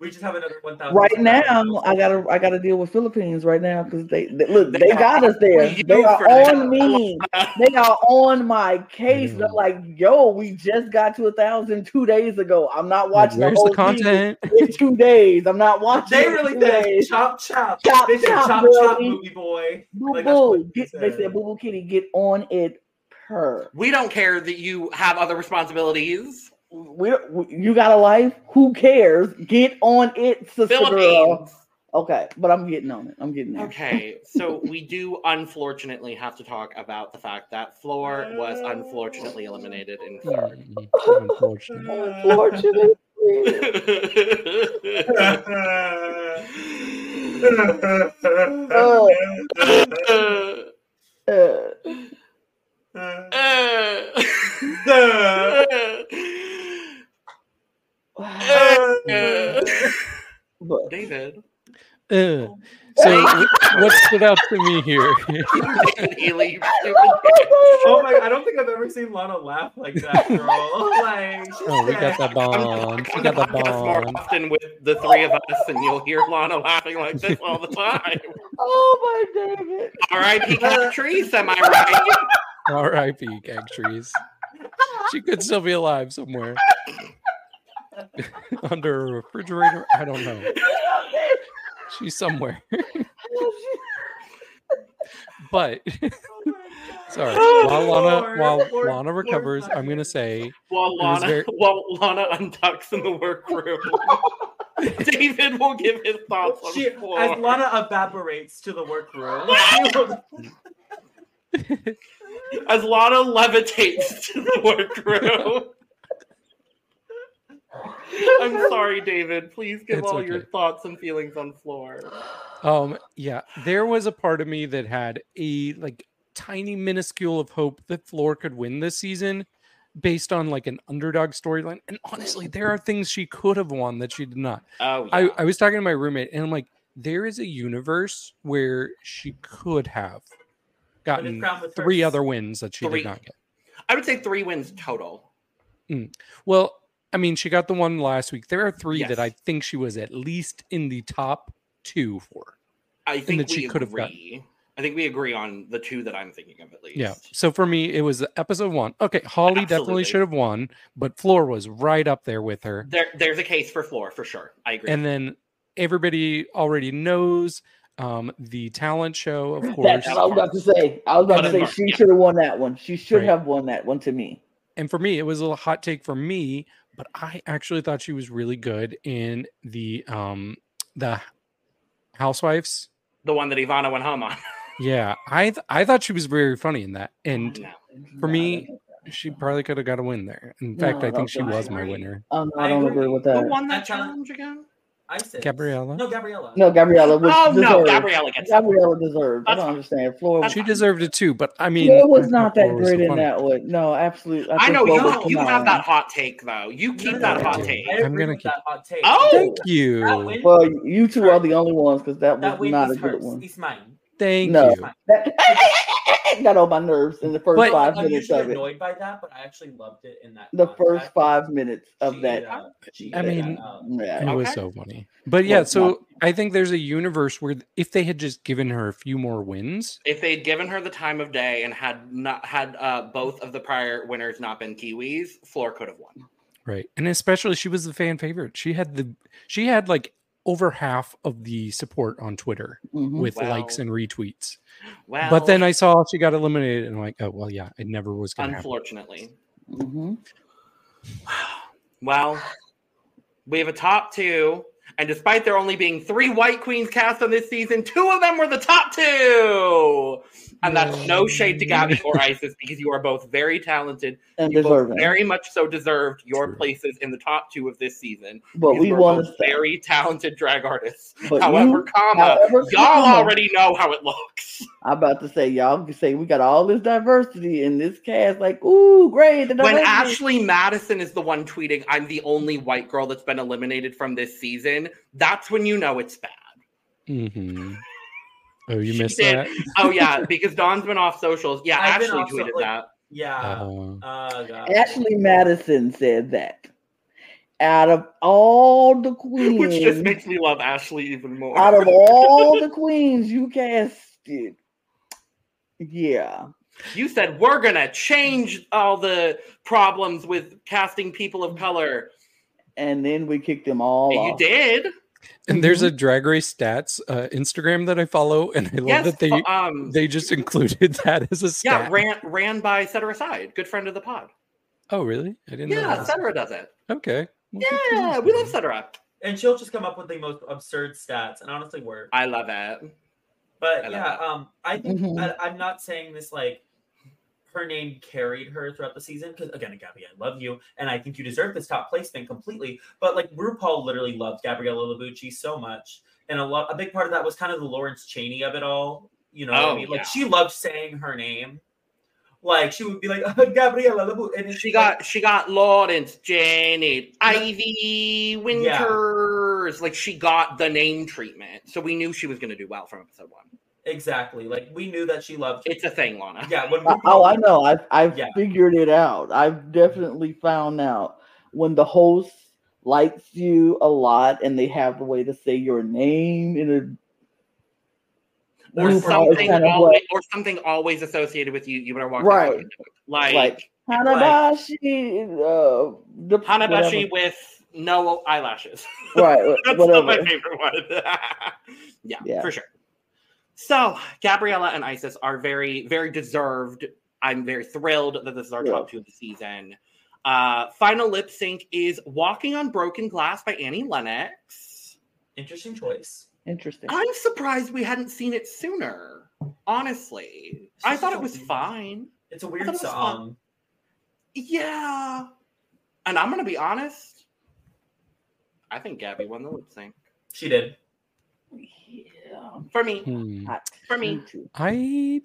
We just have another 1,000. Right now. I gotta, I gotta deal with Philippines right now because they, they look, They they are got us there. They are on that. me. They are on my case. They're Mm. like, yo, we just got to a thousand two days ago. I'm not watching where's the the whole season content? in two days. I'm not watching. They really two did. days. Chop, chop. Chop, they said chop, chop, girl. chop, movie boy. Boo Like, boo. he Get, they said. said, boo boo kitty, get on it. Per. We don't care that you have other responsibilities. We, don't- we, you got a life? Who cares? Get on it, sister girl. Okay, but I'm getting on it. I'm getting there. Okay, so we do unfortunately have to talk about the fact that Flor was unfortunately eliminated in third. Unfortunately. Unfortunately. Oh. Uh, but David, Uh, so what stood out to me here? David Healy, you stupid Oh my! I don't think I've ever seen Lana laugh like that, girl. like, oh, we got dead. the bond. We got the podcast more often with the three of us, and you'll hear Lana laughing like this all the time. oh my David. R.I.P. Catrice, am I right? R.I.P. Gag trees. She could still be alive somewhere. Under a refrigerator. I don't know. She's somewhere. But sorry, Oh, while Lana while Lord, Lana recovers, Lord. I'm gonna say While Lana, very- while Lana untucks in the workroom, David will give his thoughts on She, the Flor. as Lana evaporates to the workroom, will- as Lana levitates to the workroom. I'm sorry, David. Please give It's all your thoughts and feelings on Flor. Um, yeah, there was a part of me that had a like tiny minuscule of hope that Flor could win this season based on like an underdog storyline. And honestly, there are things she could have won that she did not. Oh, I, I was talking to my roommate and I'm like, there is a universe where she could have gotten three other wins that she Three. did not get. I would say three wins total. Well, I mean, she got the one last week. There are three that I think she was at least in the top two for. I think that she we could have agree. I think we agree on the two that I'm thinking of at least. Yeah. So for me, it was episode one. Okay, Holly Absolutely. definitely should have won, but Flor was right up there with her. There, there's a case for Flor for sure. I agree. And then everybody already knows um, the talent show, of course. That's what I was about to say. I was about to say she yeah. should have won that one. She should Right. have won that one to me. and for me, it was a little hot take for me, but I actually thought she was really good in the um the Housewives. the one that Ivanna went home on. Yeah, I th- I thought she was very funny in that, and No. for No, me, she probably could have got a win there. In fact, No, I I think she was my winner. Um, I I don't agree. agree with Who that. won that challenge again? Isis. Gabriella. No, Gabriella. No, Gabriella was Oh no, deserved. Gabriella gets. Gabriella deserved. I don't understand. Flor, She deserved it too, but I mean, Flor was not that great in funny. that one. No, absolutely. I think know Flor you. You have that hot take though. You keep No, that no, hot take. I agree I'm gonna keep- that hot take. Oh! Thank you. Well, you two are the only ones because that that was win not a is good one. It's mine. Thank No, you. that got on my nerves in the first But- five I'm minutes usually of it. annoyed by that, but I actually loved it in that. The context. first five minutes of She, that. uh, I mean, that up. Yeah. It was Okay. so funny. But yeah, it's so I think there's a universe where if they had just given her a few more wins, If they'd given her the time of day and had not had uh, both of the prior winners not been Kiwis, Flor could have won. right? And especially she was the fan favorite. She had the she had like over half of the support on Twitter Mhm. with Well, likes and retweets. Well, but then I saw she got eliminated and I'm like, oh well yeah, it never was gonna happen. unfortunately, Mhm. well, we have a top two, and despite there only being three white queens cast on this season, two of them were the top two. And that's no shade to Gabby or Isis because you are both very talented. And You both very much so deserved your True. places in the top two of this season. But we want both very talented drag artists. But However, you- comma, however, y'all comma. already know how it looks. I'm about to say, y'all can say we got all this diversity in this cast. Like, ooh, great. When. Ashley Madison is the one tweeting, I'm the only white girl that's been eliminated from this season, that's when you know it's bad. hmm Oh, you She missed did. that? Oh, yeah, because Dawn's been off socials. Yeah, I've Ashley off so- tweeted like- that. Yeah. Uh, Oh god. Ashley Madison said that. Out of all the queens, Which just makes me love Ashley even more. out of all the queens you casted, yeah, you said we're gonna change all the problems with casting people of color. and then we kicked them all And you did. And there's a drag race stats uh, Instagram that I follow, and I love Yes. that they um they just included that as a stat. yeah, ran ran by Cetera Side, good friend of the pod. oh, really? I didn't know. Yeah, that. Cetera does it. Okay. Well, Yeah, we love Cetera. And she'll just come up with the most absurd stats and honestly work. I love it. But I love yeah, that. um, I think Mhm. I, I'm not saying this like her name carried her throughout the season because again, Gabby, I love you, and I think you deserve this top placement completely. But like RuPaul literally loved Gabriella Labucci so much, and a lot a big part of that was kind of the Lawrence Chaney of it all. You know, what Oh, I mean, like she loved saying her name. Like she would be like Gabriella Labucci, and She like- got she got Lawrence, Janet, Ivy, Winters. Like she got the name treatment, so we knew she was going to do well from episode one. Exactly like we knew that she loved. It's a thing, Lana. yeah, when Uh, oh, I know. I've I've Yeah. figured it out. I've definitely found out when the host likes you a lot and they have the way to say your name in a Or RuPaul something kind of always, or something always associated with you. You better walk Right. right. Like, like Hanabashi, uh, the Hanabashi with no eyelashes. right? That's whatever. my favorite one. yeah, Yeah. for sure. So Gabriella and Isis are very, very deserved. I'm very thrilled that this is our Yeah. top two of the season. Uh, final lip sync is "Walking on Broken Glass" by Annie Lennox. interesting choice. Interesting. I'm surprised we hadn't seen it sooner. Honestly, I thought it was Something. fine. It's a weird it was fun. song. Yeah, and I'm gonna be honest. I think Gabby won the lip sync She did. Yeah. for me. Hmm. I- For me, me too. I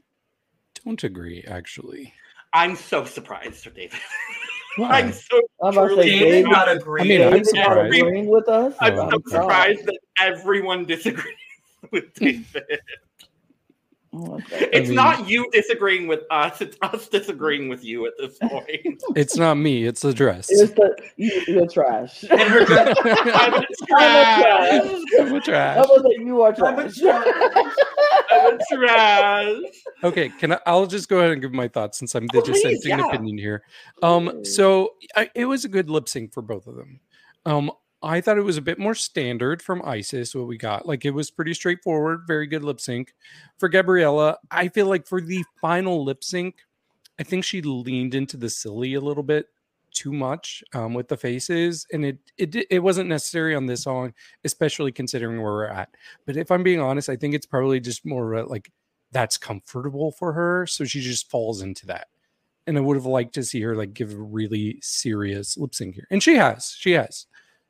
don't agree, actually. I'm so surprised, David. Why? I'm so I'm truly say, David David, not agree. I mean, I'm surprised. agreeing with us. I'm Oh, so God. surprised that everyone disagrees with David. Okay. It's mean- not you disagreeing with us; it's us disagreeing with you at this point. It's not me. It's the dress. It's the you, you're trash. And her dress, I'm a I'm trash. a trash. I'm a I trash. was like, you are I'm a trash. I'm a trash. Okay, can I? I'll just go ahead and give my thoughts since I'm the Oh, please, dissenting yeah. opinion here. Um, so I, it was a good lip sync for both of them. Um, I thought it was a bit more standard from Isis. What we got, like it was pretty straightforward, very good lip sync. For Gabriella, I feel like for the final lip sync, I think she leaned into the silly a little bit too much um, with the faces, and it it it wasn't necessary on this song, especially considering where we're at. But if I'm being honest, I think it's probably just more like that's comfortable for her, so she just falls into that. And I would have liked to see her like give a really serious lip sync here, and she has, she has.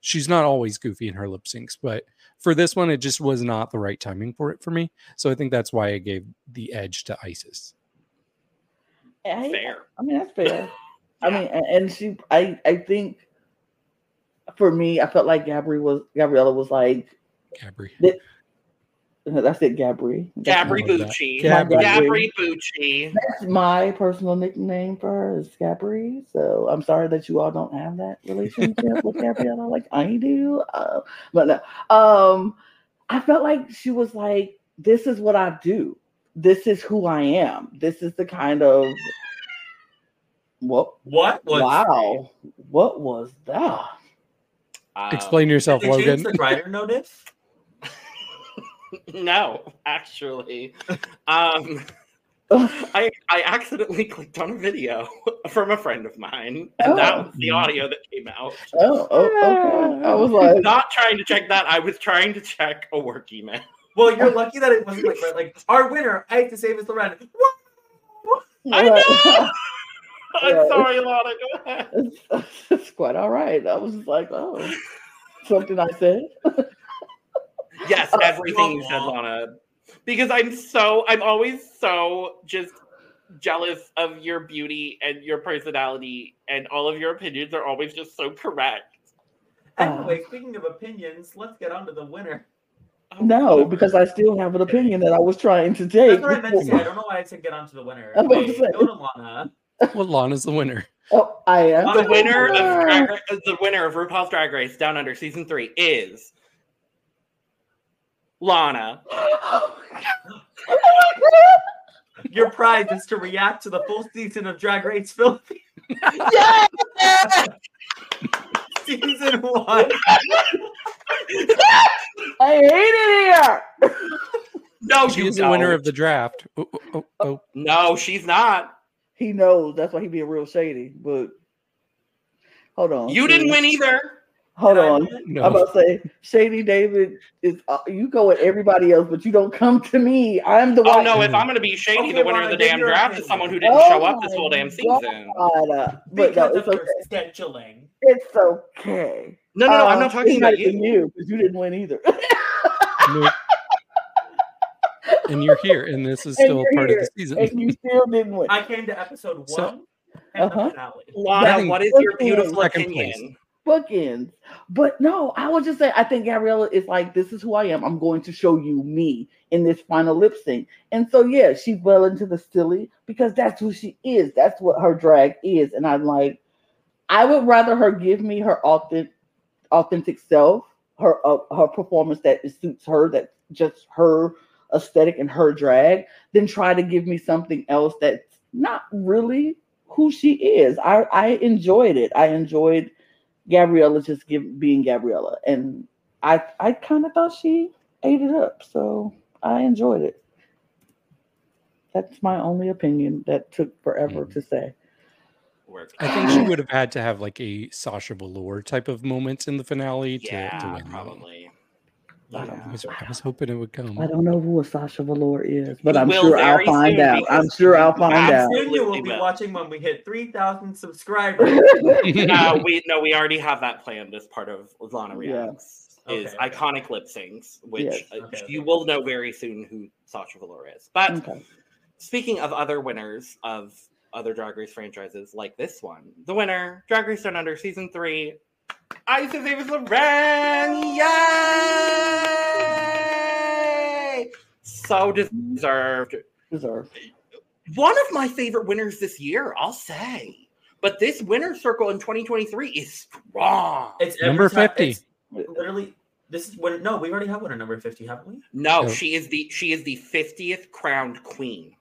She's not always goofy in her lip syncs, but for this one, it just was not the right timing for it for me. So I think that's why I gave the edge to Isis. I, Fair. I mean, that's fair. I mean, a- and she, I, I think for me, I felt like Gabri was Gabriella was like, Gabri. that's it, Gabri. Gabri I love that. Bucci. Gabri. Gabri Bucci. That's my personal nickname for her is Gabri. So I'm sorry that you all don't have that relationship with Gabriella like I do. Uh, but no, um, I felt like she was like, "This is what I do. This is who I am. This is the kind of what? what was wow, what was that? Uh, Explain yourself, Did they change Logan. the writer notice? No, actually. Um, I I accidentally clicked on a video from a friend of mine, and that Oh. was the audio that came out. Oh, oh, okay. I was like, Not trying to check that. I was trying to check a work email. Well, you're lucky that it wasn't like right, like our winner. I have to save is Loren. I know. I'm Yeah. sorry, Lana. Go ahead. it's, it's quite all right. I was just like, oh, something I said. Yes, Oh, everything you said. Lana. Because I'm so I'm always so just jealous of your beauty and your personality, and all of your opinions are always just so correct. Anyway, oh. speaking of opinions, let's get on to the winner. Oh, No, because I still have an opinion that I was trying to take. That's what I meant to say. I don't know why I said get on to the winner. I'm about to Wait, say. go to Lana. Well, Lana's the winner. Oh, I am the winner of Drag Ra- the winner of RuPaul's Drag Race Down Under season three is Lana. Your prize is to react to the full season of Drag Race Philippines. yeah! season one. I hate it here. No, She you the winner don't. of the draft. Oh, oh, oh, oh. No, she's not. He knows that's why he be a real shady. But hold on, You didn't win either. Hold on. No. I'm about to say Shady David is. Uh, you go with everybody else, but you don't come to me. I'm the Oh one. no, if I'm gonna be shady, Okay, the winner of the damn draft opinion. is someone who didn't Oh show up this whole damn God. season. Uh, but no, Because it's of okay. your scheduling. It's okay. No, no, no, I'm Uh, not talking about you. you because you didn't win either. Nope. and you're here, and this is And still you're part of the season. and you still didn't win. I came to episode So- one and Uh-huh. the finale. Lana, what is your Second beautiful place. opinion? Bookends. But no, I would just say I think Gabriella is like, this is who I am. I'm going to show you me in this final lip sync. And so yeah, she fell into the silly because that's who she is. That's what her drag is. And I'm like, I would rather her give me her authentic authentic self, her uh, her performance that suits her, that just her aesthetic and her drag, than try to give me something else that's not really who she is. I I enjoyed it. I enjoyed Gabriella just give, being Gabriella, and I I kind of thought she ate it up. So I enjoyed it. That's my only opinion. That took forever Mm. to say. I think she would have had to have like a Sasha Velour type of moment in the finale to, Yeah, to win. probably. Yeah, I, was, I, was, hoping it would come. I don't know who a Sasha Velour is, but I'm sure I'll find out. I'm sure I'll find out. Soon you will be will. watching when we hit 3,000 subscribers. uh, we no, we already have that planned as part of Lana Reacts. Yeah. Is okay, iconic okay. lip syncs, which yes. Uh, okay, you will know very soon who Sasha Velour is. But speaking of other winners of other Drag Race franchises like this one, the winner, Drag Race Down Under Season 3, Isis Avis Loren. Yay! So deserved. Deserved. One of my favorite winners this year, I'll say. But this winner circle in 2023 is strong. It's number time, 50. It's literally, this is when no, we already have one at number 50, haven't we? No, she is the she is the 50th crowned queen.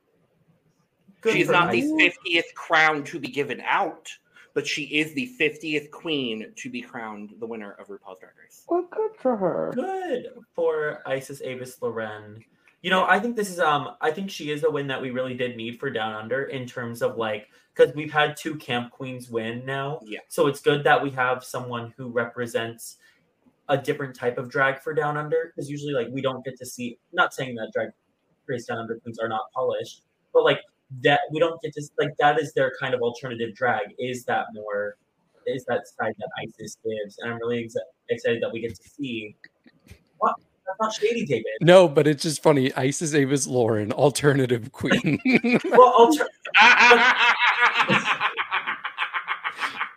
Good not the 50th crown to be given out but she is the 50th queen to be crowned the winner of RuPaul's Drag Race. Well, good for her. good for Isis Avis Loren. You know, I think this is um I think she is a win that we really did need for Down Under in terms of like because we've had two camp queens win now. Yeah. So it's good that we have someone who represents a different type of drag for Down Under because usually like we don't get to see not saying that drag race Down Under queens are not polished, but like that we don't get to like that is their kind of alternative drag is that more is that side that Isis gives and I'm really ex- excited that we get to see what that's not shady David No, but it's just funny. Isis Avis Loren, alternative queen. well alter-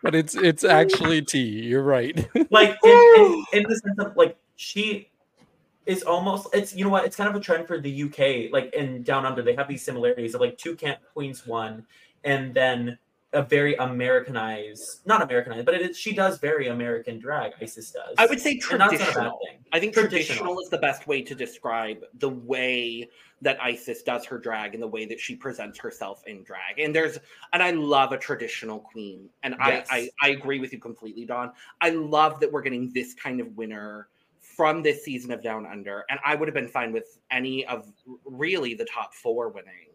but it's it's actually T. You're right. like in, in, in the sense of like she is almost it's you know what it's kind of a trend for the UK like in down under they have these similarities of like two camp queens one and then a very Americanized not Americanized but it is, she does very American drag Isis does I would say and that's not a bad traditional. I think Traditional. traditional is the best way to describe the way that Isis does her drag and the way that she presents herself in drag. And there's and I love a traditional queen. And Yes. I, I I agree with you completely, Dawn. I love that we're getting this kind of winner from this season of Down Under. And I would have been fine with any of really the top four winning.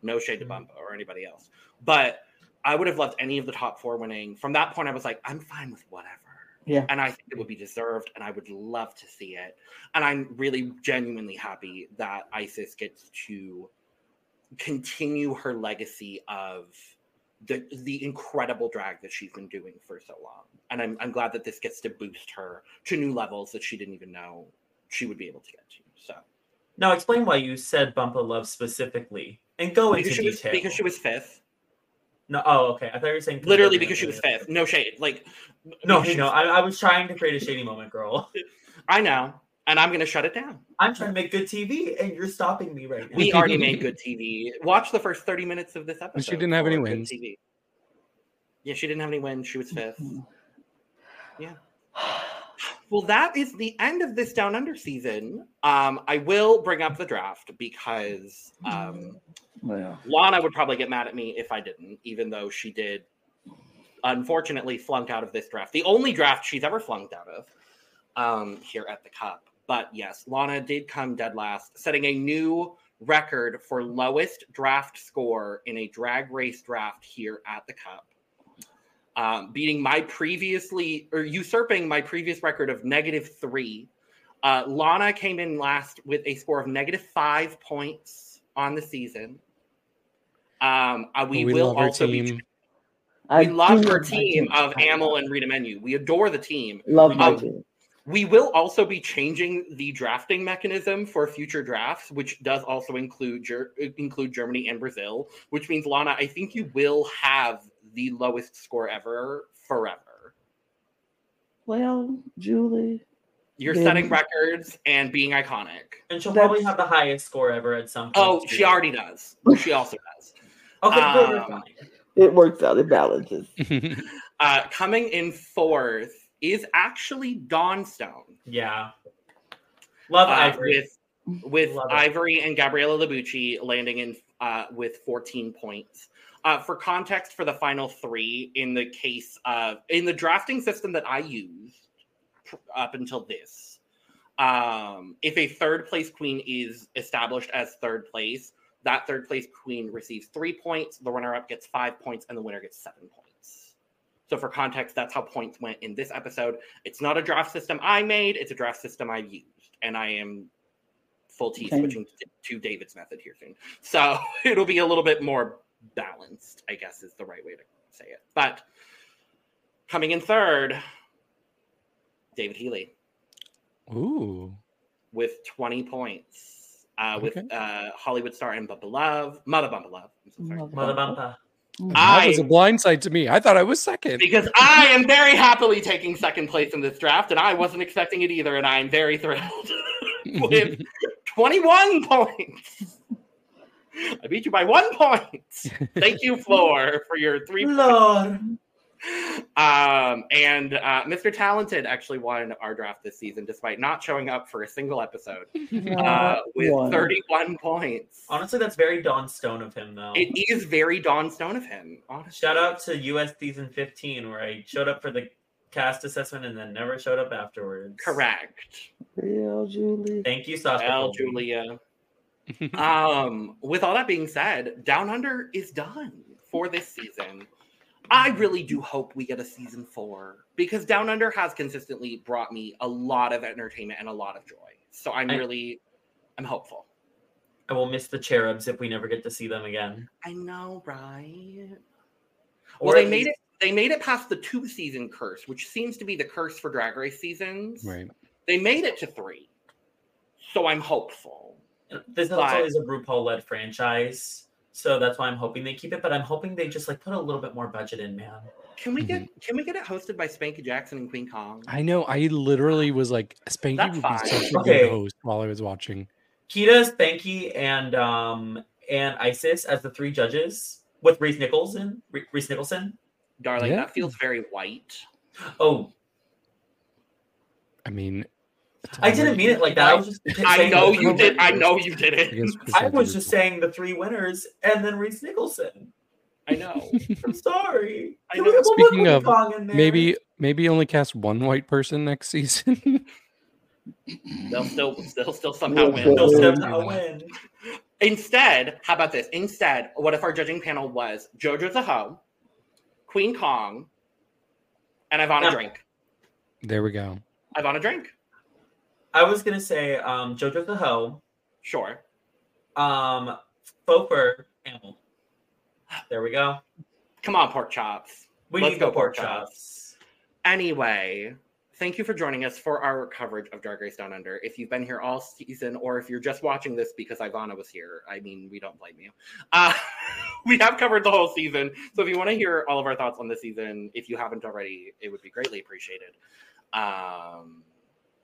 No shade to Mhm. Bumpa or anybody else. But I would have loved any of the top four winning. From that point, I was like, I'm fine with whatever Yeah. and I think it would be deserved, and I would love to see it. And I'm really genuinely happy that Isis gets to continue her legacy of the the incredible drag that she's been doing for so long. And I'm I'm glad that this gets to boost her to new levels that she didn't even know she would be able to get to. So now explain why you said Bumpa Love specifically and go into because she was detail because she was fifth, no oh okay I thought you were saying literally because she was fifth. No shade, like no because no was- I, I was trying to create a shady moment girl I know, and I'm gonna shut it down. I'm trying to make good TV and you're stopping me right now We already made good TV. Watch the first 30 minutes of this episode. She didn't have any for good wins. TV. Yeah, she didn't have any wins. She was fifth. Yeah. Well, that is the end of this Down Under season. Um, I will bring up the draft because um, Well, Lana would probably get mad at me if I didn't, even though she did unfortunately flunk out of this draft. The only draft she's ever flunked out of um, here at the Cup. But yes, Lana did come dead last, setting a new record for lowest draft score in a drag race draft here at the Cup. Um, beating my previously or usurping my previous record of negative three. Uh, Lana came in last with a score of negative five points on the season. Um, uh, we, we will love our also be team. I we love do our love my team of Amyl and Rita Menu. We adore the team. Love my Um, team. We will also be changing the drafting mechanism for future drafts, which does also include Ger- include Germany and Brazil. Which means Lana, I think you will have the lowest score ever forever. Well, Julie, You're Yeah. setting records and being iconic. and she'll That's- probably have the highest score ever at some point Oh, she already does. She also does. okay um, it works out. It balances. Uh, coming in fourth is actually Dawnstone. yeah love uh, Ivory with with Love it. Ivory and Gabriella Labucci landing in uh, with 14 points. Uh, for context, for the final three, in the case of in the drafting system that I used up until this, um, if a third place queen is established as third place, that third place queen receives three points, the runner up gets five points, and the winner gets seven points. So, for context, that's how points went in this episode. It's not a draft system I made; it's a draft system I used, and I am full T Okay. switching to- to David's method here soon. So it'll be a little bit more balanced, I guess is the right way to say it. But coming in third, David Healy Ooh. with 20 points. Uh, with uh, Hollywood star and Bumpa Love, Mother Bumpa Love. I'm so sorry. Mother Bumpa. That was a I- blindside to me. I thought I was second. Because I am very happily taking second place in this draft, and I wasn't expecting it either, and I am very thrilled with 21 points. I beat you by one point. Thank you, Flor, for your three Lord. Um, and uh, Mr. Talented actually won our draft this season, despite not showing up for a single episode, uh, with One. 31 points. Honestly, that's very Dawn Stone of him, though. It is very Dawn Stone of him. Honestly. Shout out to US season 15, where I showed up for the cast assessment and then never showed up afterwards. Correct. Real Julie. Thank you, Sasha. Well, Colby. Julia. um, with all that being said, Down Under is done for this season. I really do hope we get a season four because Down Under has consistently brought me a lot of entertainment and a lot of joy. So I'm I- really, I'm hopeful. I will miss the cherubs if we never get to see them again. I know, right? Or Well, they at made it. They made it past the two season curse, which seems to be the curse for Drag Race seasons. right. They made it to three, so I'm hopeful. This is But- always a RuPaul led franchise, so that's why I'm hoping they keep it. But I'm hoping they just like put a little bit more budget in, man. Can we get Can we get it hosted by Spankie Jackson and Kween Kong? I know. I literally was like, Spankie That's would fine. be such a Okay. good host while I was watching. Kita, Spankie, and um and Isis as the three judges with Rhys Nicholson. Re- Rhys Nicholson. Darling, Yeah. that feels very white. Oh, I mean, it's I didn't mean it like that. I was just. I know you three did. I know you did I it. I was just saying the three winners and then Rhys Nicholson. I know. I'm sorry. I know. we have one Speaking of, in there? maybe maybe only cast one white person next season. They'll still, they'll still somehow win. they'll somehow win. Instead, how about this? Instead, what if our judging panel was JoJo the Ho, Kween Kong, and Ivanna Yeah. Drink? there we go. Ivanna Drink, I was gonna say um Jojo Zaho, sure. um Amyl. There we go. Come on, pork chops. We Let's need go pork pork chops. Anyway, thank you for joining us for our coverage of Drag Race Down Under. If you've been here all season, or if you're just watching this because Ivanna was here, I mean, we don't blame you. Uh, we have covered the whole season. So if you want to hear all of our thoughts on the season, if you haven't already, it would be greatly appreciated. Um,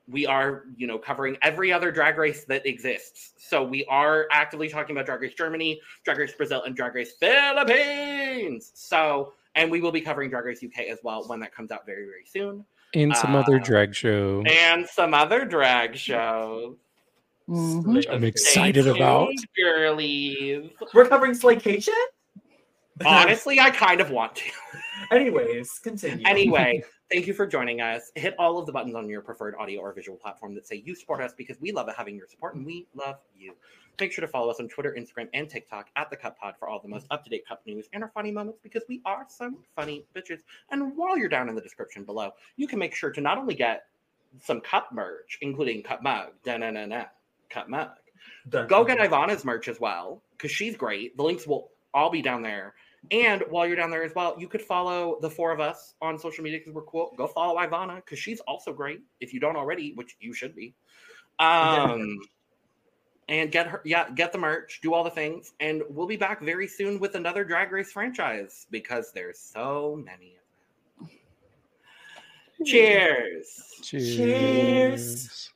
we are, you know, covering every other drag race that exists. So we are actively talking about Drag Race Germany, Drag Race Brazil, and Drag Race Philippines. So, and we will be covering Drag Race UK as well when that comes out very, very soon And some other Uh, drag show. and some other drag shows. Mhm. I'm Stay excited about. tuned, girlies. We're covering Slaycation? Honestly, I kind of want to. Anyways, continue. Anyway, thank you for joining us. Hit all of the buttons on your preferred audio or visual platform that say you support us because we love having your support and we love you. Make sure to follow us on Twitter, Instagram, and TikTok at the Cup Pod for all the most up to date cup news and our funny moments because we are some funny bitches. And while you're down in the description below, you can make sure to not only get some cup merch, including cup mug, da na na na, cup mug. Dun, Go get. Ivanna's merch as well because she's great. The links will all be down there. And while you're down there as well, you could follow the four of us on social media because we're cool. Go follow Ivanna because she's also great. If you don't already, which you should be. Um, and get her, yeah, get the merch, do all the things, and we'll be back very soon with another Drag Race franchise because there's so many of them. Cheers. Cheers. Cheers.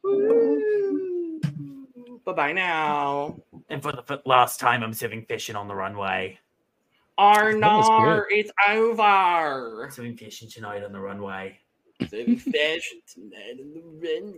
Bye bye now. And for the last time, I'm serving fishing on the runway. Arnar, it's over. Serving fishing tonight on the runway. Serving fish tonight in the rain.